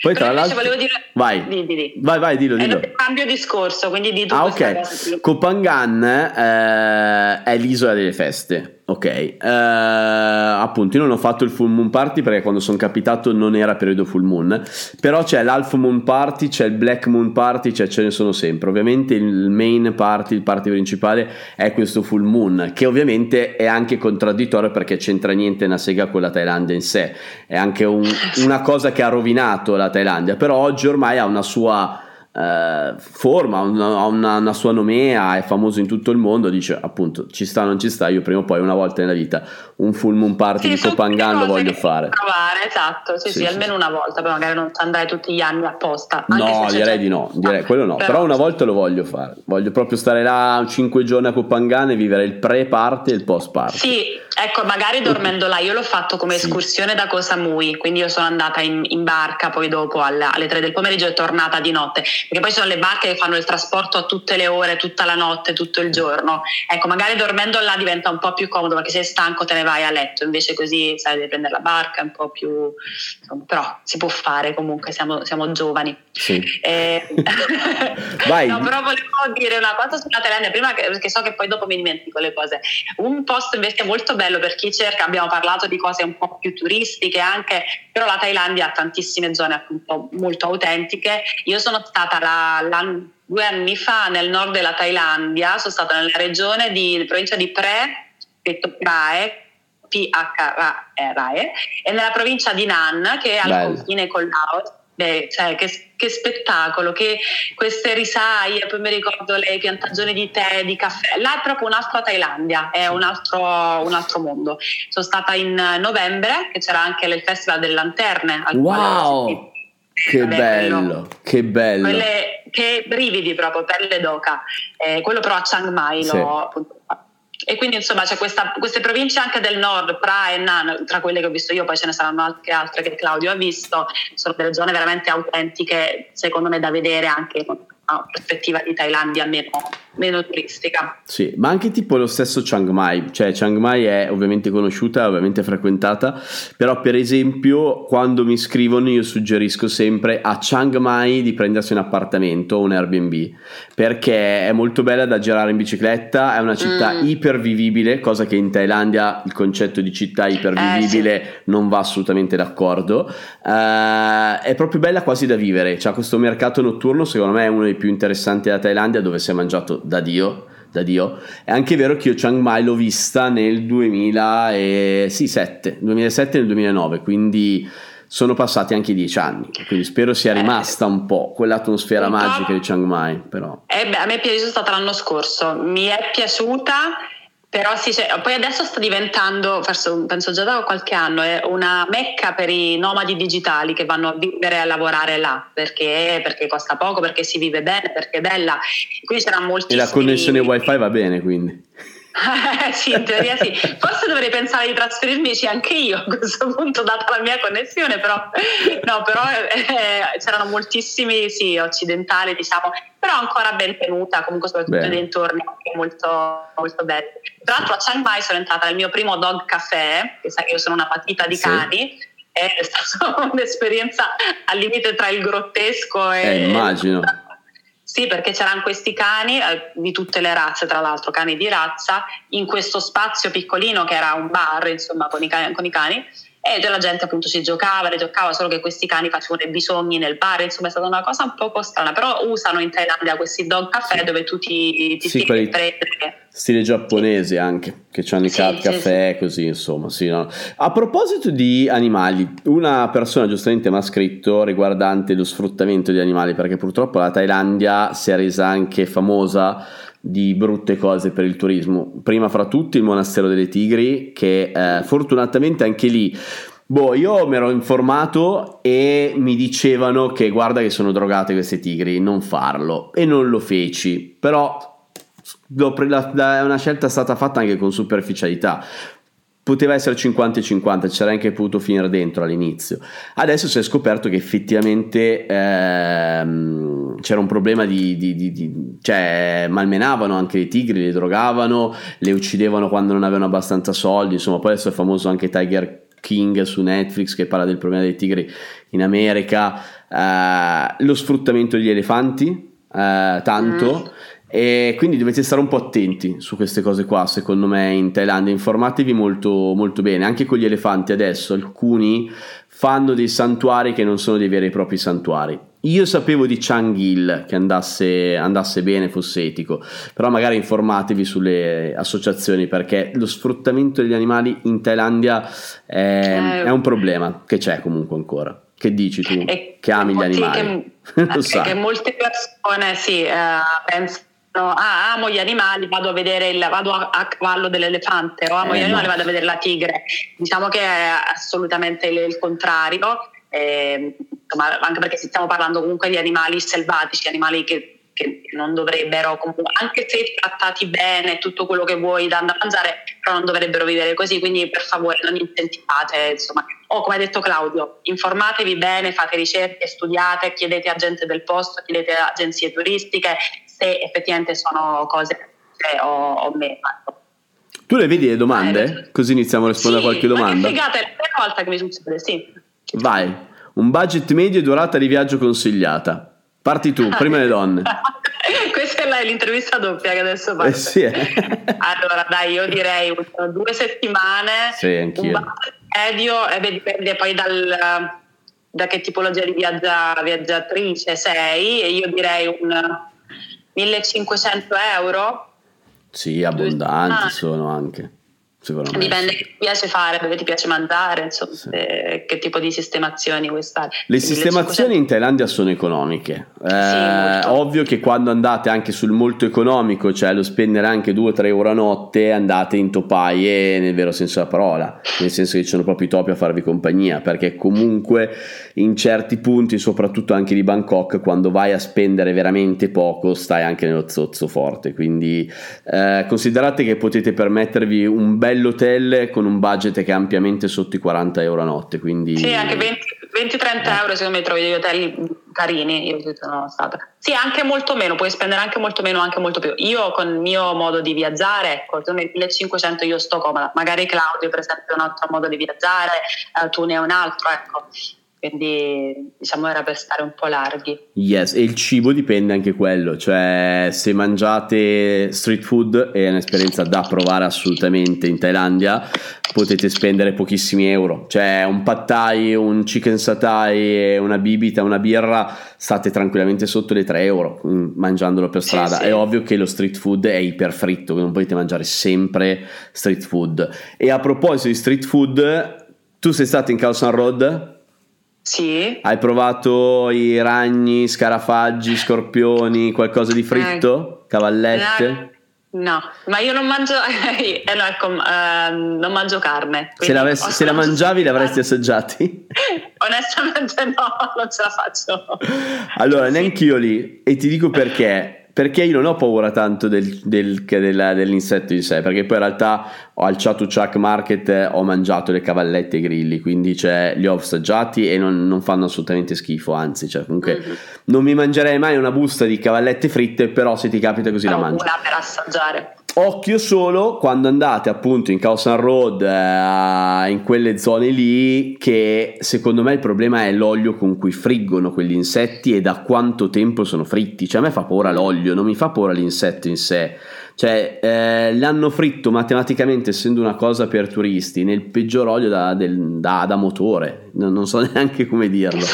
poi tra l'altro volevo dire vai. Di, di, di. vai vai dillo dillo è cambio discorso quindi di ah ok Kopangan eh, è l'isola delle feste Ok, uh, appunto io non ho fatto il full moon party perché quando sono capitato non era periodo full moon, però c'è l'half moon party, c'è il black moon party, cioè ce ne sono sempre. Ovviamente il main party, il party principale è questo full moon, che ovviamente è anche contraddittorio perché c'entra niente una sega con la Thailandia in sé, è anche un, una cosa che ha rovinato la Thailandia, però oggi ormai ha una sua eh, forma, una, una, una, sua nomea, è famoso in tutto il mondo, dice appunto ci sta o non ci sta, io prima o poi una volta nella vita un full moon party sì, di Copangan lo voglio fare. Provare, esatto, sì, sì, sì, almeno una volta, poi magari non andare tutti gli anni apposta. No, direi di no, direi, quello no, però, però una volta lo voglio fare, voglio proprio stare là 5 giorni a Copangan e vivere il pre-party e il post-party. Sì, ecco, magari dormendo là, io l'ho fatto come escursione da Koh Samui, quindi io sono andata in, in barca poi dopo alle, alle 3 del pomeriggio e tornata di notte perché poi sono le barche che fanno il trasporto a tutte le ore, tutta la notte, tutto il giorno. Ecco, magari dormendo là diventa un po' più comodo perché sei stanco te ne vai a letto, invece così sai, devi prendere la barca, un po' più... Insomma, però si può fare comunque, siamo, siamo giovani. Sì. Eh... vai. no, però volevo dire una cosa sulla Thailandia, prima che, perché so che poi dopo mi dimentico le cose. Un posto invece molto bello per chi cerca, abbiamo parlato di cose un po' più turistiche anche, però la Thailandia ha tantissime zone appunto molto autentiche. Io sono stata la, la, due anni fa nel nord della Thailandia, sono stata nella regione di provincia di Pre, detto Prae, P-H-R-A-E, e nella provincia di Nan, che è al Bello. confine con Laos. Beh, cioè, che, che, spettacolo, che queste risaie, poi mi ricordo le piantagioni di tè, di caffè. Là è proprio un'altra Thailandia, è un altro, un altro mondo. Sono stata in novembre, che c'era anche il Festival delle Lanterne. Al wow! Che bello, bello, che bello. Quelle, che brividi proprio, pelle d'oca. Eh, quello però a Chiang Mai sì. l'ho appunto e quindi insomma c'è questa, queste province anche del nord, Pra e Nan, tra quelle che ho visto io, poi ce ne saranno anche altre che Claudio ha visto, sono delle zone veramente autentiche, secondo me da vedere anche con una prospettiva di Thailandia meno, meno turistica. Sì, ma anche tipo lo stesso Chiang Mai, cioè Chiang Mai è ovviamente conosciuta, ovviamente frequentata, però per esempio quando mi scrivono io suggerisco sempre a Chiang Mai di prendersi un appartamento o un Airbnb, perché è molto bella da girare in bicicletta, è una città mm. ipervivibile, cosa che in Thailandia il concetto di città ipervivibile eh, sì. non va assolutamente d'accordo, uh, è proprio bella quasi da vivere, c'è questo mercato notturno, secondo me è uno dei più interessanti della Thailandia dove si è mangiato da Dio. Da Dio. È anche vero che io Chiang Mai l'ho vista nel 2007, 2007 e nel 2009, quindi sono passati anche dieci anni, quindi spero sia eh. rimasta un po' quell'atmosfera magica di Chiang Mai. Però. Eh beh, a me è piaciuta l'anno scorso, mi è piaciuta però sì, cioè, poi adesso sta diventando, forse, penso già da qualche anno, è una mecca per i nomadi digitali che vanno a vivere e a lavorare là, perché, perché costa poco, perché si vive bene, perché è bella. Quindi c'era moltissimi... E la connessione wifi va bene quindi. sì, in teoria sì. Forse dovrei pensare di trasferirmici anche io a questo punto, data la mia connessione, però, no, però eh, c'erano moltissimi sì, occidentali, diciamo, però ancora ben tenuta, comunque soprattutto nei dintorni, molto, molto belli. Tra l'altro a Chiang Mai sono entrata nel mio primo dog caffè, che sai che io sono una patita di sì. cani, è stata un'esperienza al limite tra il grottesco e... Eh, immagino. Sì, perché c'erano questi cani eh, di tutte le razze, tra l'altro cani di razza, in questo spazio piccolino che era un bar, insomma, con i cani, con i cani e la gente appunto si giocava, le giocava, solo che questi cani facevano i bisogni nel bar, insomma è stata una cosa un po' strana, però usano in Thailandia questi dog caffè dove tu ti, ti sì, quelli Stile giapponese anche, che hanno i sì, caffè sì, così insomma. Sì, no. A proposito di animali, una persona giustamente mi ha scritto riguardante lo sfruttamento di animali, perché purtroppo la Thailandia si è resa anche famosa di brutte cose per il turismo. Prima fra tutti il monastero delle tigri, che eh, fortunatamente anche lì. Boh, io mi ero informato e mi dicevano che guarda che sono drogate queste tigri, non farlo. E non lo feci. Però è una scelta stata fatta anche con superficialità poteva essere 50 e 50, c'era anche potuto finire dentro all'inizio. Adesso si è scoperto che effettivamente ehm, c'era un problema di, di, di, di, cioè malmenavano anche le tigri, le drogavano, le uccidevano quando non avevano abbastanza soldi, insomma poi adesso è famoso anche Tiger King su Netflix che parla del problema dei tigri in America, eh, lo sfruttamento degli elefanti, eh, tanto. Mm e quindi dovete stare un po' attenti su queste cose qua, secondo me, in Thailandia. Informatevi molto, molto bene. Anche con gli elefanti adesso, alcuni fanno dei santuari che non sono dei veri e propri santuari. Io sapevo di Changil che andasse, andasse bene, fosse etico, però magari informatevi sulle associazioni perché lo sfruttamento degli animali in Thailandia è, è un problema che c'è comunque ancora. Che dici tu? E che ami gli animali? Che, che molte persone sì, uh, pensano ah, amo gli animali, vado a vedere il, vado a, a cavallo dell'elefante o amo eh, gli animali, no. vado a vedere la tigre. Diciamo che è assolutamente il, il contrario, eh, insomma, anche perché stiamo parlando comunque di animali selvatici, animali che che non dovrebbero, anche se trattati bene, tutto quello che vuoi da andare a mangiare, però non dovrebbero vivere così, quindi per favore non incentivate, insomma. O come ha detto Claudio, informatevi bene, fate ricerche, studiate, chiedete a gente del posto, chiedete a agenzie turistiche, se effettivamente sono cose che ho, ho meno. Tu le vedi le domande? Eh, Così iniziamo a rispondere sì, a qualche domanda. Ma figata, è la prima volta che mi succede, sì. Vai, un budget medio e durata di viaggio consigliata. Parti tu, prima le donne. Questa è l'intervista doppia che adesso faccio. Eh sì, eh. Allora, dai, io direi due settimane. Sì, anch'io. Un budget medio, e beh, dipende poi dal, da che tipologia di viaggia, viaggiatrice sei, e io direi un 1500 euro. Sì, abbondanti ah. sono anche. Dipende che ti piace fare, dove ti piace mangiare, insomma, sì. eh, che tipo di sistemazioni vuoi stare. Le sistemazioni in Thailandia sono economiche. Eh, sì, ovvio che quando andate anche sul molto economico, cioè lo spendere anche 2-3 euro a notte, andate in topaie nel vero senso della parola, nel senso che ci sono proprio i topi a farvi compagnia, perché comunque in certi punti, soprattutto anche di Bangkok, quando vai a spendere veramente poco, stai anche nello zozzo forte. Quindi eh, considerate che potete permettervi un bel bell'hotel con un budget che è ampiamente sotto i 40 euro a notte. Quindi... Sì, anche 20-30 eh. euro secondo me trovi degli hotel carini. Io sono stata. Sì, anche molto meno, puoi spendere anche molto meno, anche molto più. Io con il mio modo di viaggiare, ecco, tu nel 1500 io sto comoda. Magari Claudio, per esempio, ha un altro modo di viaggiare, eh, tu ne hai un altro, ecco quindi diciamo era per stare un po' larghi. Yes, e il cibo dipende anche quello, cioè se mangiate street food è un'esperienza da provare assolutamente in Thailandia, potete spendere pochissimi euro, cioè un pad thai, un chicken satay, una bibita, una birra, state tranquillamente sotto le 3 euro mm, mangiandolo per strada. Sì, sì. È ovvio che lo street food è iperfritto, non potete mangiare sempre street food. E a proposito di street food, tu sei stato in Khao San Road? Sì. Hai provato i ragni, scarafaggi, scorpioni, qualcosa di fritto? Cavallette? No, ma io non mangio, eh, no, ecco, uh, non mangio carne. Se la, se la mangiavi li avresti assaggiati? Onestamente no, non ce la faccio. Allora, neanche io lì, e ti dico perché perché io non ho paura tanto del, del, del, dell'insetto in sé, perché poi in realtà al Chatuchak Market ho mangiato le cavallette e i grilli, quindi cioè, li ho assaggiati e non, non fanno assolutamente schifo, anzi, cioè, comunque mm-hmm. non mi mangerei mai una busta di cavallette fritte, però se ti capita così però la mangi. Una per assaggiare. Occhio solo quando andate appunto in Causan Road, eh, in quelle zone lì, che secondo me il problema è l'olio con cui friggono quegli insetti e da quanto tempo sono fritti. Cioè a me fa paura l'olio, non mi fa paura l'insetto in sé. Cioè, eh, l'hanno fritto matematicamente, essendo una cosa per turisti, nel peggior olio da, del, da, da motore. Non, non, so neanche come dirlo.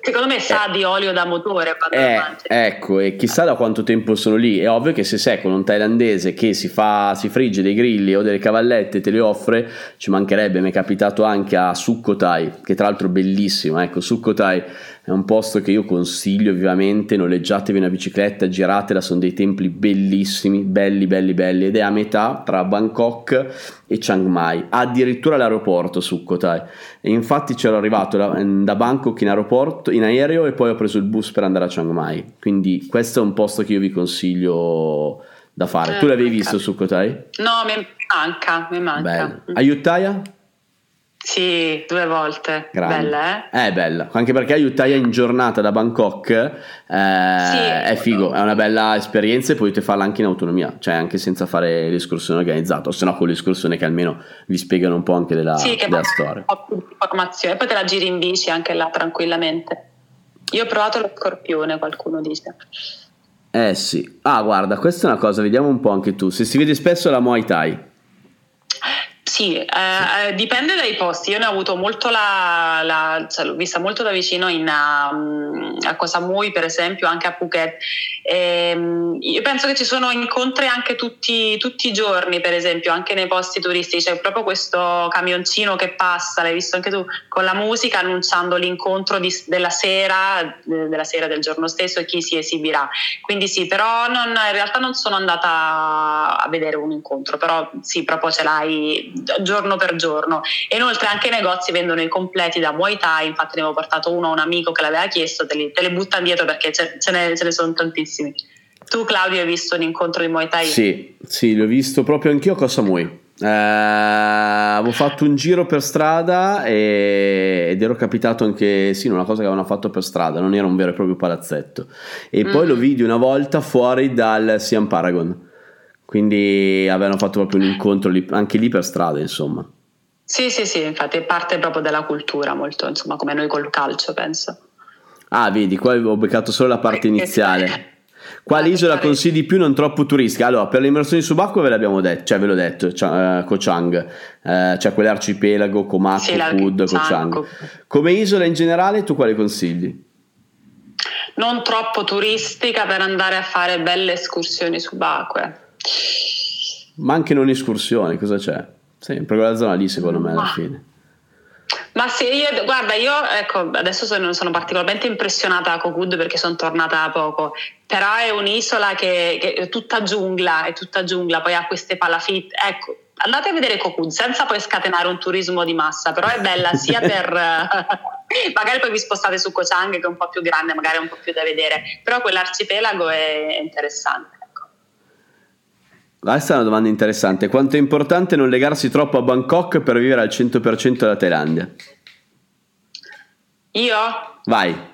Secondo me sa eh, di olio da motore eh, Ecco, e chissà da quanto tempo sono lì. È ovvio che se sei con un thailandese che si, fa, si frigge dei grilli o delle cavallette e te le offre, ci mancherebbe. Mi è capitato anche a Sukhothai, che tra l'altro è bellissimo. Ecco, Sukhothai è un posto che io consiglio vivamente, noleggiatevi una bicicletta, giratela, sono dei templi bellissimi, belli belli belli ed è a metà tra Bangkok e Chiang Mai, addirittura l'aeroporto Sukhothai e infatti c'ero arrivato da, da Bangkok in aeroporto, in aereo e poi ho preso il bus per andare a Chiang Mai, quindi questo è un posto che io vi consiglio da fare. Eh, tu l'avevi visto Sukhothai? No, mi manca, mi manca. Bello. Ayutthaya? Sì, due volte. Grande. Bella, eh? È bella, anche perché Ayutthaya in giornata da Bangkok eh, sì, è figo, è una bella esperienza e potete farla anche in autonomia, cioè anche senza fare l'escursione organizzata, o se no con l'escursione che almeno vi spiegano un po' anche della, sì, della storia. Po' più poi te la giri in bici anche là tranquillamente. Io ho provato lo scorpione, qualcuno dice. Eh sì, ah guarda, questa è una cosa, vediamo un po' anche tu, se si vede spesso la Muay Thai. Sì, eh, eh, dipende dai posti. Io ne ho avuto molto la, la cioè, l'ho vista molto da vicino in, um, a Koh Samui, per esempio, anche a Phuket. E, um, io penso che ci sono incontri anche tutti, tutti, i giorni, per esempio, anche nei posti turistici. C'è proprio questo camioncino che passa, l'hai visto anche tu, con la musica annunciando l'incontro di, della sera, della sera del giorno stesso e chi si esibirà. Quindi sì, però non, in realtà non sono andata a vedere un incontro, però sì, proprio ce l'hai giorno per giorno. E inoltre anche i negozi vendono i completi da Muay Thai, infatti ne avevo portato uno a un amico che l'aveva chiesto, te li, te li butta indietro perché ce, ce, ne, ce ne sono tantissimi. Tu Claudio hai visto un incontro di Muay Thai? Sì, sì, l'ho visto proprio anch'io a Koh Samui. Eh, avevo fatto un giro per strada e, ed ero capitato anche sì, una cosa che avevano fatto per strada, non era un vero e proprio palazzetto. E mm. poi lo vidi una volta fuori dal Siam Paragon quindi avevano fatto proprio un incontro lì, anche lì per strada, insomma. Sì, sì, sì, infatti è parte proprio della cultura, molto, insomma, come noi col calcio, penso. Ah, vedi, qua ho beccato solo la parte iniziale. Quale isola consigli più non troppo turistica? Allora, per le immersioni subacquee ve l'abbiamo detto, cioè ve l'ho detto, cioè, uh, Koh Chang, uh, cioè quell'arcipelago, Komaku, sì, Pud, Koh Chang. Come isola in generale, tu quale consigli? Non troppo turistica per andare a fare belle escursioni subacquee. Ma anche non escursioni, cosa c'è? Sempre quella zona lì, secondo me, alla fine. Ma sì, io, guarda, io ecco, adesso sono, sono particolarmente impressionata da Cocud perché sono tornata poco, però è un'isola che, che, è tutta giungla, è tutta giungla, poi ha queste palafitte, ecco, andate a vedere Cocud senza poi scatenare un turismo di massa, però è bella sia per... magari poi vi spostate su Koh Chang che è un po' più grande, magari un po' più da vedere, però quell'arcipelago è interessante. Questa è una domanda interessante. Quanto è importante non legarsi troppo a Bangkok per vivere al 100% della Thailandia? Io? Vai.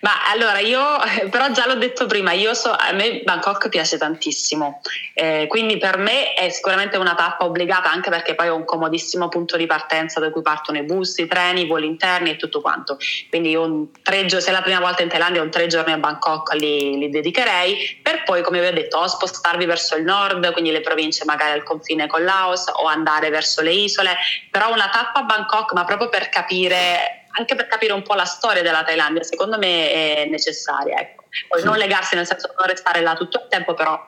Ma allora io, però già l'ho detto prima, io so, a me Bangkok piace tantissimo, eh, quindi per me è sicuramente una tappa obbligata anche perché poi ho un comodissimo punto di partenza da cui partono i bus, i treni, i voli interni e tutto quanto. Quindi tre, se è la prima volta in Thailandia, un tre giorni a Bangkok li, li dedicherei, per poi come vi ho detto o spostarvi verso il nord, quindi le province magari al confine con Laos o andare verso le isole, però una tappa a Bangkok ma proprio per capire anche per capire un po' la storia della Thailandia, secondo me è necessaria. Ecco. Poi sì. non legarsi, nel senso non restare là tutto il tempo, però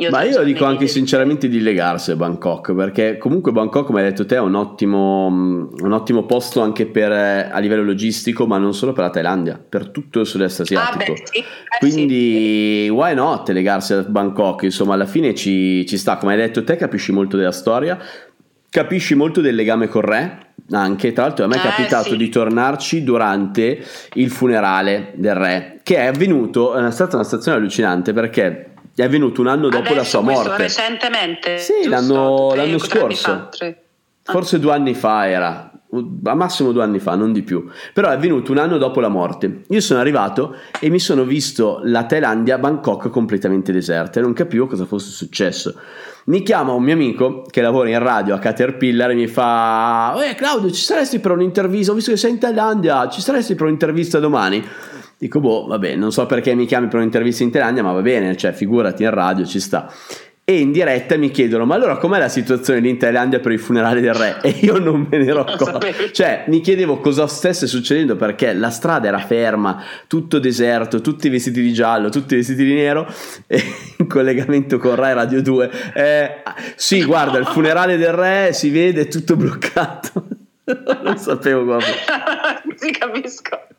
io Ma io dico anche sinceramente di legarsi a Bangkok, perché comunque Bangkok, come hai detto te, è un ottimo, un ottimo posto anche per, a livello logistico, ma non solo per la Thailandia, per tutto il sud-est asiatico. Ah, beh, sì. eh, Quindi, sì. why not legarsi a Bangkok? Insomma, alla fine ci, ci sta, come hai detto te, capisci molto della storia, capisci molto del legame col re anche tra l'altro a me è eh, capitato sì. di tornarci durante il funerale del re che è avvenuto è stata una stazione allucinante perché è avvenuto un anno dopo Adesso, la sua morte. recentemente sì l'anno, l'anno scorso. forse due anni fa era a massimo due anni fa, non di più. Però è venuto un anno dopo la morte. Io sono arrivato e mi sono visto la Thailandia, Bangkok completamente deserta e non capivo cosa fosse successo. Mi chiama un mio amico che lavora in radio a Caterpillar e mi fa: Eh Claudio, ci saresti per un'intervista? Ho visto che sei in Thailandia, ci saresti per un'intervista domani? Dico, boh, vabbè, non so perché mi chiami per un'intervista in Thailandia, ma va bene, cioè figurati in radio, ci sta e in diretta mi chiedono ma allora com'è la situazione lì in Thailandia per il funerale del re? E io non me ne ero accorto. cioè mi chiedevo cosa stesse succedendo perché la strada era ferma tutto deserto tutti vestiti di giallo tutti vestiti di nero e in collegamento con Rai Radio 2 eh, sì guarda il funerale del re si vede tutto bloccato. Non sapevo cosa sì capisco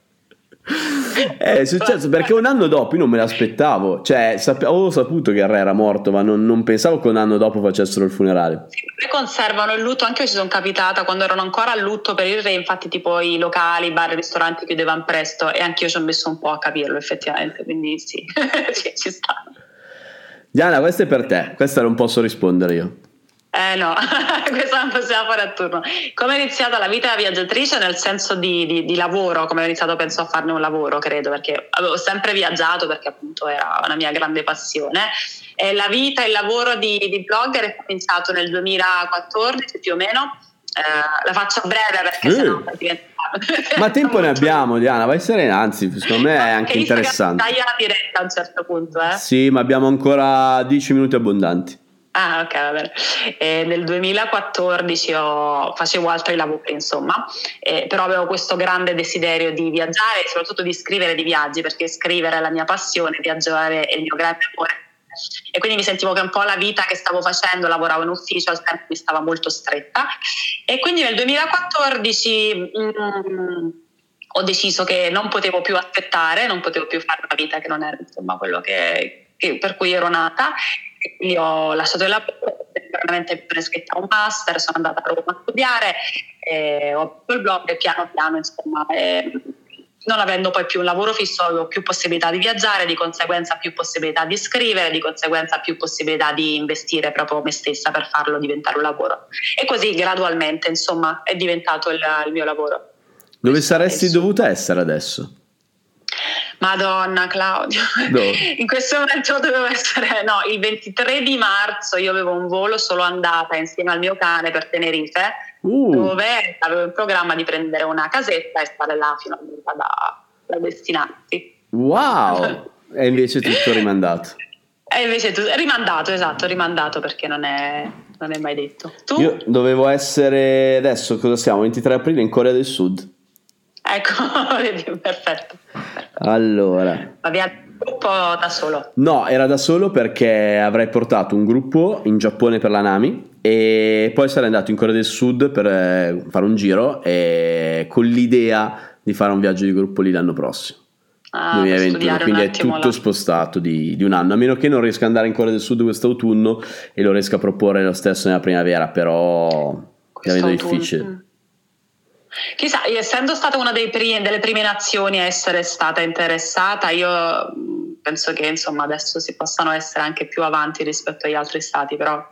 è successo perché un anno dopo io non me l'aspettavo, cioè sape- avevo saputo che il re era morto, ma non, non, pensavo che un anno dopo facessero il funerale. Sì, conservano il lutto, anche io ci sono capitata quando erano ancora a lutto per il re, infatti tipo i locali, i bar, i ristoranti chiudevano presto e anche io ci ho messo un po' a capirlo effettivamente, quindi sì, ci, ci sta. Diana, questa è per te, questa non posso rispondere io. Eh no, questo non possiamo fare a turno. Come è iniziata la vita da viaggiatrice nel senso di, di, di, lavoro, come ho iniziato penso a farne un lavoro, credo, perché avevo sempre viaggiato perché appunto era una mia grande passione. E la vita e il lavoro di, di blogger è cominciato nel 2014 più o meno. Eh, la faccio breve perché eh. sennò diventa ma tempo ne abbiamo, Diana, vai serena, anzi, secondo me è anche interessante. Dai la diretta a un certo punto, eh? Sì, ma abbiamo ancora 10 minuti abbondanti. Ah, ok, va bene. Eh, nel 2014 ho, facevo altri lavori, insomma, eh, però avevo questo grande desiderio di viaggiare e soprattutto di scrivere di viaggi, perché scrivere è la mia passione, viaggiare è il mio grande amore. E quindi mi sentivo che un po' la vita che stavo facendo, lavoravo in ufficio, al tempo mi stava molto stretta. E quindi nel 2014 mm, ho deciso che non potevo più aspettare, non potevo più fare una vita che non era insomma quello che, che, per cui ero nata quindi ho lasciato il lavoro, veramente prescritto un master, sono andata a Roma a studiare, eh, ho aperto il blog e piano piano, insomma, eh, non avendo poi più un lavoro fisso avevo più possibilità di viaggiare, di conseguenza più possibilità di scrivere, di conseguenza più possibilità di investire proprio me stessa per farlo diventare un lavoro. E così gradualmente, insomma, è diventato il, il mio lavoro. Dove saresti dovuta essere adesso? Madonna Claudio, no. in questo momento dovevo essere, no, il 23 di marzo io avevo un volo solo andata insieme al mio cane per Tenerife, uh. dove avevo in programma di prendere una casetta e stare là fino a da, da destinarsi. Wow! e invece tutto rimandato. E invece tutto rimandato, esatto, rimandato perché non è, non è mai detto. Tu? Io dovevo essere adesso, cosa siamo? 23 aprile in Corea del Sud. Ecco, perfetto. Allora. Ma via gruppo da solo? No, era da solo perché avrei portato un gruppo in Giappone per la Nami e poi sarei andato in Corea del Sud per eh, fare un giro e con l'idea di fare un viaggio di gruppo lì l'anno prossimo. Ah, 2021, quindi è tutto la... spostato di, di, un anno, a meno che non riesca ad andare in Corea del Sud quest'autunno e lo riesca a proporre lo stesso nella primavera, però è difficile. Mm. Chissà, essendo stata una primi, delle prime nazioni a essere stata interessata, io penso che insomma adesso si possano essere anche più avanti rispetto agli altri stati, però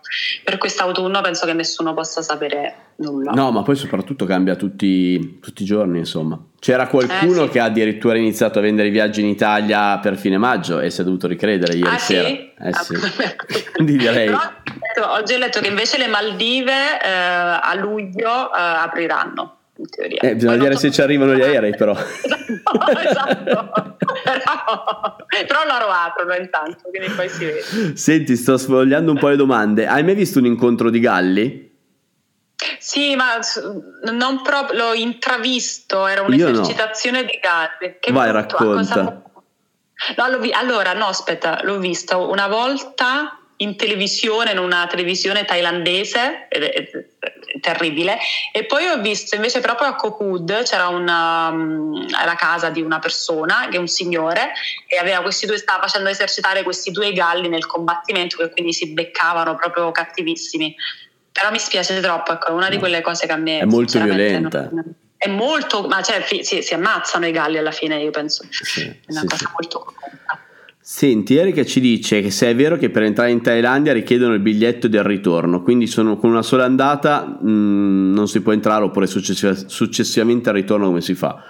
per quest'autunno penso che nessuno possa sapere nulla. No, ma poi soprattutto cambia tutti, tutti i giorni, insomma. C'era qualcuno eh, sì. che ha addirittura iniziato a vendere i viaggi in Italia per fine maggio e si è dovuto ricredere ieri ah, sera. Sì? Eh sì. Quindi direi... Però, oggi ho letto che invece le Maldive eh, a luglio eh, apriranno in teoria. Eh, bisogna vedere se ci arrivano gli aerei però. esatto, esatto. però, loro aprono intanto, quindi poi si vede. Senti, sto sfogliando un po' le domande. Hai mai visto un incontro di galli? Sì, ma non proprio, l'ho intravisto, era un'esercitazione no. di galli. Che Vai, racconta. No, vi... allora, no, aspetta, l'ho visto una volta in televisione, in una televisione thailandese, è, è, è terribile, e poi ho visto invece proprio a Kokud, c'era una, um, la casa di una persona, che è un signore, e aveva questi due, stava facendo esercitare questi due galli nel combattimento, che quindi si beccavano proprio cattivissimi. Però mi spiace troppo, ecco, è una di quelle cose che a me... È molto violenta. Non, è molto, ma cioè, sì, si ammazzano i galli alla fine, io penso. Sì, è una sì, cosa molto Senti, Erika ci dice che se è vero che per entrare in Thailandia richiedono il biglietto del ritorno, quindi sono, con una sola andata mh, mm, non si può entrare oppure successiv- successivamente al ritorno come si fa.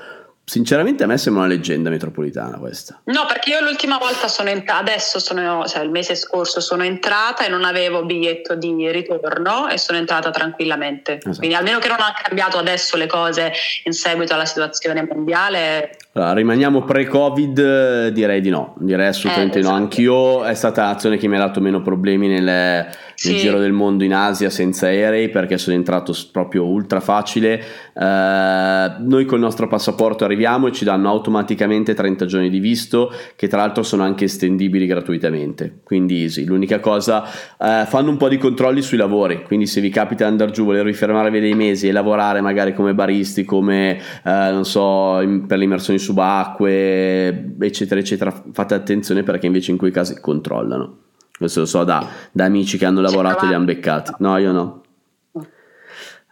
Sinceramente a me sembra una leggenda metropolitana questa. No, perché io l'ultima volta sono entrata, adesso sono, cioè il mese scorso sono entrata e non avevo biglietto di ritorno e sono entrata tranquillamente. Esatto. Quindi almeno che non ha cambiato adesso le cose in seguito alla situazione mondiale. Allora, rimaniamo pre-Covid, direi di no, direi assolutamente eh, esatto. no. Anch'io è stata l'azione che mi ha dato meno problemi nel, sì. nel giro del mondo in Asia senza aerei perché sono entrato proprio ultra facile. Eh, noi col nostro passaporto arriviamo e ci danno automaticamente 30 giorni di visto che tra l'altro sono anche estendibili gratuitamente quindi easy l'unica cosa eh, fanno un po' di controlli sui lavori quindi se vi capita di andare giù volervi fermarvi dei mesi e lavorare magari come baristi come eh, non so in, per le immersioni subacquee eccetera eccetera fate attenzione perché invece in quei casi controllano questo lo so da, da amici che hanno lavorato e li hanno beccati no io no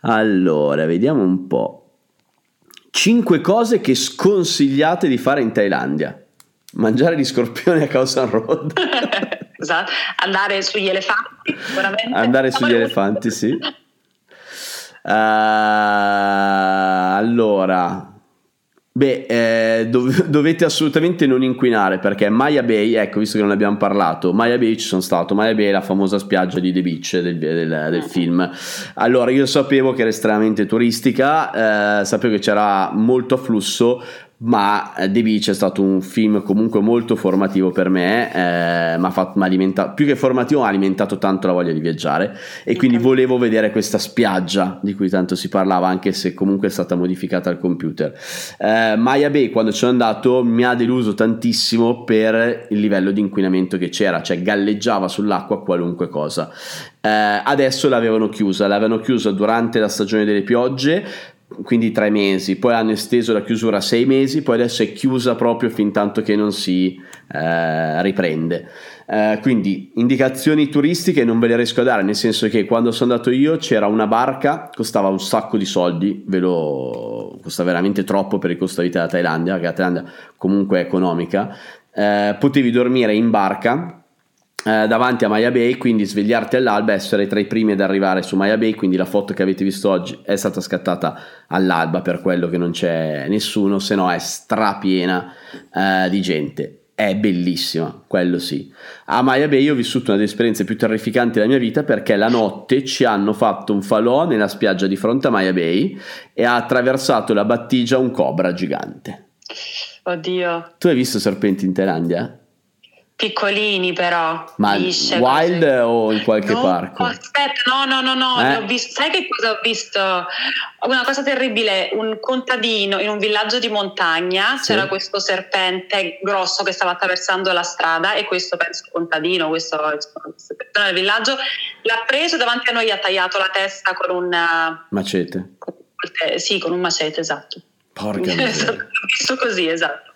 allora vediamo un po' 5 cose che sconsigliate di fare in Thailandia. Mangiare gli scorpioni a Khao Road. esatto. Andare sugli elefanti, sicuramente. Andare sugli elefanti, sì. Uh, allora, Beh, eh, dov- dovete assolutamente non inquinare perché Maya Bay, ecco, visto che non abbiamo parlato, Maya Bay ci sono stato. Maya Bay è la famosa spiaggia di The Beach del, del, del film. Allora, io sapevo che era estremamente turistica, eh, sapevo che c'era molto afflusso, ma eh, The Beach è stato un film comunque molto formativo per me, eh, ma fatto, alimentato, più che formativo ha alimentato tanto la voglia di viaggiare e quindi volevo vedere questa spiaggia di cui tanto si parlava anche se comunque è stata modificata al computer. Eh, Maya Bay quando ci sono andato mi ha deluso tantissimo per il livello di inquinamento che c'era, cioè galleggiava sull'acqua qualunque cosa. Eh, adesso l'avevano chiusa, l'avevano chiusa durante la stagione delle piogge quindi tre mesi, poi hanno esteso la chiusura a sei mesi, poi adesso è chiusa proprio fin tanto che non si eh, riprende. Eh, quindi indicazioni turistiche non ve le riesco a dare, nel senso che quando sono andato io c'era una barca, costava un sacco di soldi, ve lo costa veramente troppo per il costo di vita della Thailandia, che la Thailandia comunque è economica. Eh, potevi dormire in barca davanti a Maya Bay, quindi svegliarti all'alba, essere tra i primi ad arrivare su Maya Bay, quindi la foto che avete visto oggi è stata scattata all'alba per quello che non c'è nessuno, se no è strapiena eh, di gente. È bellissima, quello sì. A Maya Bay ho vissuto una delle esperienze più terrificanti della mia vita perché la notte ci hanno fatto un falò nella spiaggia di fronte a Maya Bay e ha attraversato la battigia un cobra gigante. Oddio. Tu hai visto serpenti in Thailandia? Piccolini però. Ma lisce, wild così. o in qualche no, parco? Aspetta, no, no, no, no, eh? visto, sai che cosa ho visto? Una cosa terribile, un contadino in un villaggio di montagna, sì. c'era questo serpente grosso che stava attraversando la strada e questo penso contadino, questo, questo persona del villaggio, l'ha preso davanti a noi, ha tagliato la testa con un... Macete. Con, sì, con un macete, esatto. Porca miseria. visto così, esatto.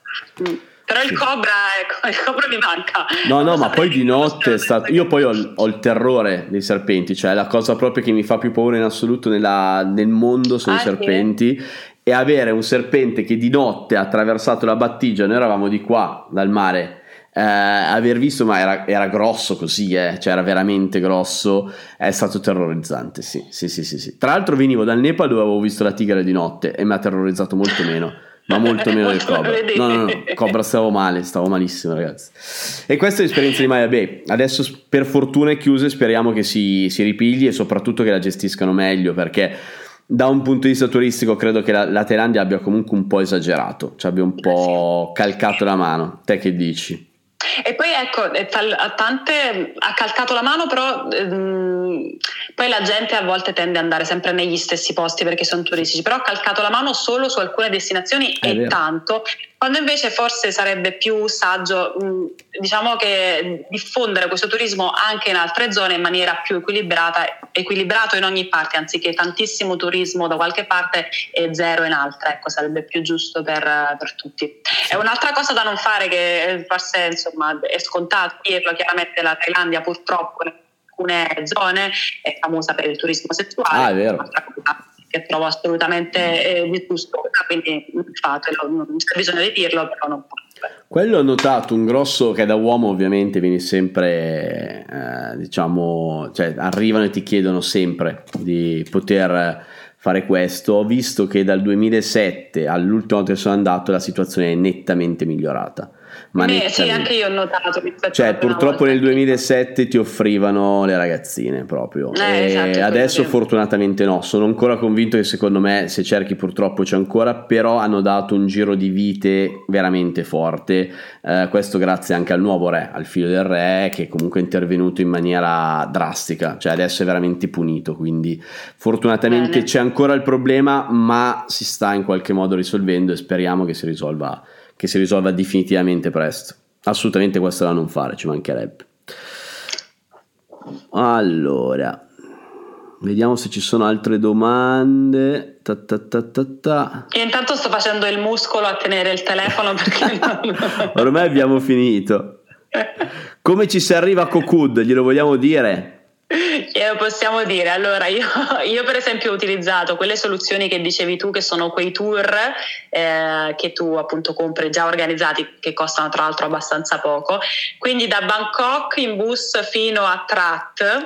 Mm. Però il cobra, ecco, il cobra mi manca. No, no, ma poi di notte è stato. Io poi ho, ho, il terrore dei serpenti, cioè la cosa proprio che mi fa più paura in assoluto nella, nel mondo sono ah, i serpenti. Sì. E avere un serpente che di notte ha attraversato la battigia, noi eravamo di qua dal mare. Eh, aver visto, ma era, era grosso così, eh, cioè era veramente grosso, è stato terrorizzante. Sì, sì, sì, sì, sì. Tra l'altro, venivo dal Nepal dove avevo visto la tigre di notte e mi ha terrorizzato molto meno ma molto meno del Cobra. No, no, no, Cobra stavo male, stavo malissimo, ragazzi. E questa è l'esperienza di Maya Bay. Adesso, per fortuna, è chiusa e speriamo che si, si ripigli e soprattutto che la gestiscano meglio perché da un punto di vista turistico credo che la, la Thailandia abbia comunque un po' esagerato, cioè abbia un po' calcato la mano. Te che dici? E poi ecco, a tante ha calcato la mano, però ehm, poi la gente a volte tende ad andare sempre negli stessi posti perché sono turistici, però ha calcato la mano solo su alcune destinazioni È e vero. tanto, quando invece forse sarebbe più saggio, diciamo che diffondere questo turismo anche in altre zone in maniera più equilibrata, equilibrato in ogni parte, anziché tantissimo turismo da qualche parte e zero in altre, ecco, sarebbe più giusto per, per tutti. È un'altra cosa da non fare che forse insomma è scontato dirlo, chiaramente la Thailandia purtroppo alcune zone è famosa per il turismo sessuale. Ah, è vero che trovo assolutamente eh, disgustosa, quindi fatelo, non c'è bisogno di dirlo, però non posso. Quello ho notato un grosso che da uomo ovviamente vieni sempre, eh, diciamo, cioè arrivano e ti chiedono sempre di poter fare questo. Ho visto che dal 2007 all'ultimo che sono andato la situazione è nettamente migliorata ma Beh, sì, anche io ho notato. Cioè, purtroppo nel 2007 ti offrivano le ragazzine proprio. Eh, esatto, adesso fortunatamente no. Sono ancora convinto che secondo me, se cerchi purtroppo c'è ancora, però hanno dato un giro di vite veramente forte. Eh, questo grazie anche al nuovo re, al figlio del re, che comunque è intervenuto in maniera drastica. Cioè, adesso è veramente punito. Quindi, fortunatamente Bene. c'è ancora il problema, ma si sta in qualche modo risolvendo e speriamo che si risolva che si risolva definitivamente presto. Assolutamente questo da non fare, ci mancherebbe. Allora, vediamo se ci sono altre domande. Ta ta ta Io intanto sto facendo il muscolo a tenere il telefono perché non... ormai abbiamo finito. Come ci si arriva a Cocood? Glielo vogliamo dire? Glielo possiamo dire. Allora, io, io, per esempio ho utilizzato quelle soluzioni che dicevi tu, che sono quei tour eh, che tu appunto compri già organizzati, che costano tra l'altro abbastanza poco. Quindi da Bangkok in bus fino a Trat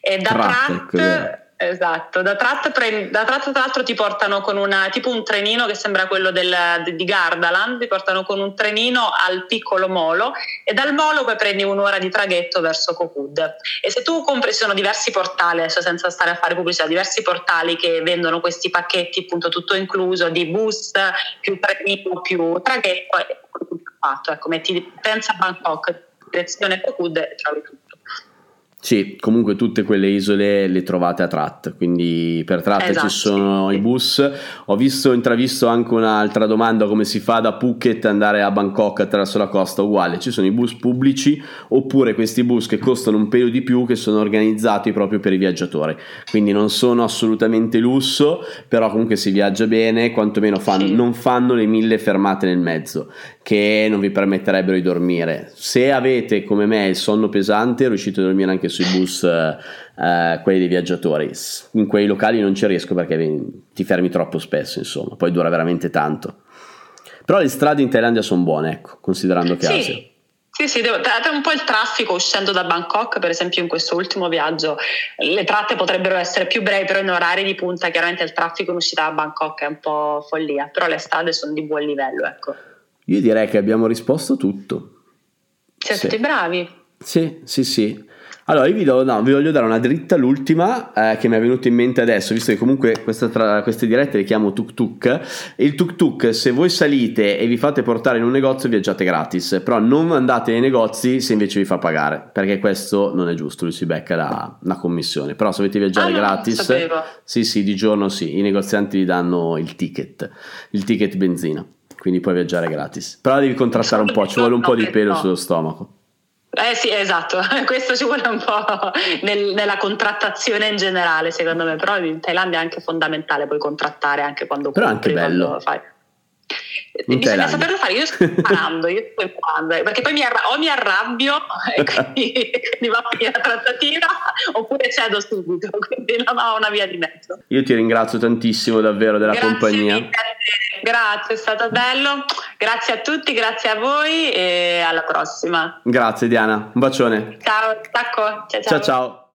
e da Trat, Trat Esatto, da Trat, da Trat tra l'altro ti portano con una, tipo un trenino che sembra quello del, di Gardaland, ti portano con un trenino al piccolo molo e dal molo poi prendi un'ora di traghetto verso Cokud. E se tu compri, ci sono diversi portali, adesso senza stare a fare pubblicità, diversi portali che vendono questi pacchetti appunto tutto incluso di bus più trenino più traghetto e tutto fatto. Ecco, metti, pensa a Bangkok, direzione Cokud e trovi tutto. Sì, comunque tutte quelle isole le trovate a Trat, quindi per Trat esatto, ci sono i bus. Ho visto, intravisto anche un'altra domanda, come si fa da Phuket andare a Bangkok attraverso la costa? Uguale, ci sono i bus pubblici oppure questi bus che costano un pelo di più che sono organizzati proprio per i viaggiatori, quindi non sono assolutamente lusso, però comunque si viaggia bene, quantomeno fanno, sì. non fanno le mille fermate nel mezzo che non vi permetterebbero di dormire. Se avete come me il sonno pesante, riuscite a dormire anche sui bus, eh, eh, quelli dei viaggiatori. In quei locali non ci riesco perché ti fermi troppo spesso, insomma, poi dura veramente tanto. Però le strade in Thailandia sono buone, ecco, considerando che sì. Asia. Sì, sì, devo, tratta un po' il traffico uscendo da Bangkok, per esempio in questo ultimo viaggio, le tratte potrebbero essere più brevi, però in orari di punta chiaramente il traffico in uscita da Bangkok è un po' follia, però le strade sono di buon livello, ecco. Io direi che abbiamo risposto tutto. Siete sì. bravi. Sì, sì, sì. Allora, io vi, do, no, vi voglio dare una dritta, l'ultima eh, che mi è venuta in mente adesso, visto che comunque tra, queste dirette le chiamo tuk tuk. Il tuk tuk, se voi salite e vi fate portare in un negozio, viaggiate gratis, però non andate nei negozi se invece vi fa pagare, perché questo non è giusto, lui si becca la, la commissione. Però se volete viaggiare ah, gratis, sì, sì, di giorno sì, i negozianti vi danno il ticket, il ticket benzina quindi puoi viaggiare gratis. Però devi contrattare un po', ci vuole un po' di pelo sullo stomaco. Eh sì, esatto, questo ci vuole un po' nel, nella contrattazione in generale, secondo me, però in Thailandia è anche fondamentale poi contrattare anche quando Però compri, anche bello. fai. In Bisogna saperlo fare, io sto imparando, io sto imparando, eh, perché poi mi arra- o mi arrabbio e quindi, quindi va via la trattativa oppure cedo subito, quindi non ho una via di mezzo. Io ti ringrazio tantissimo davvero della grazie compagnia. Mille. Grazie, è stato bello. Grazie a tutti, grazie a voi e alla prossima. Grazie Diana, un bacione. Ciao, tacco. ciao. ciao. ciao, ciao.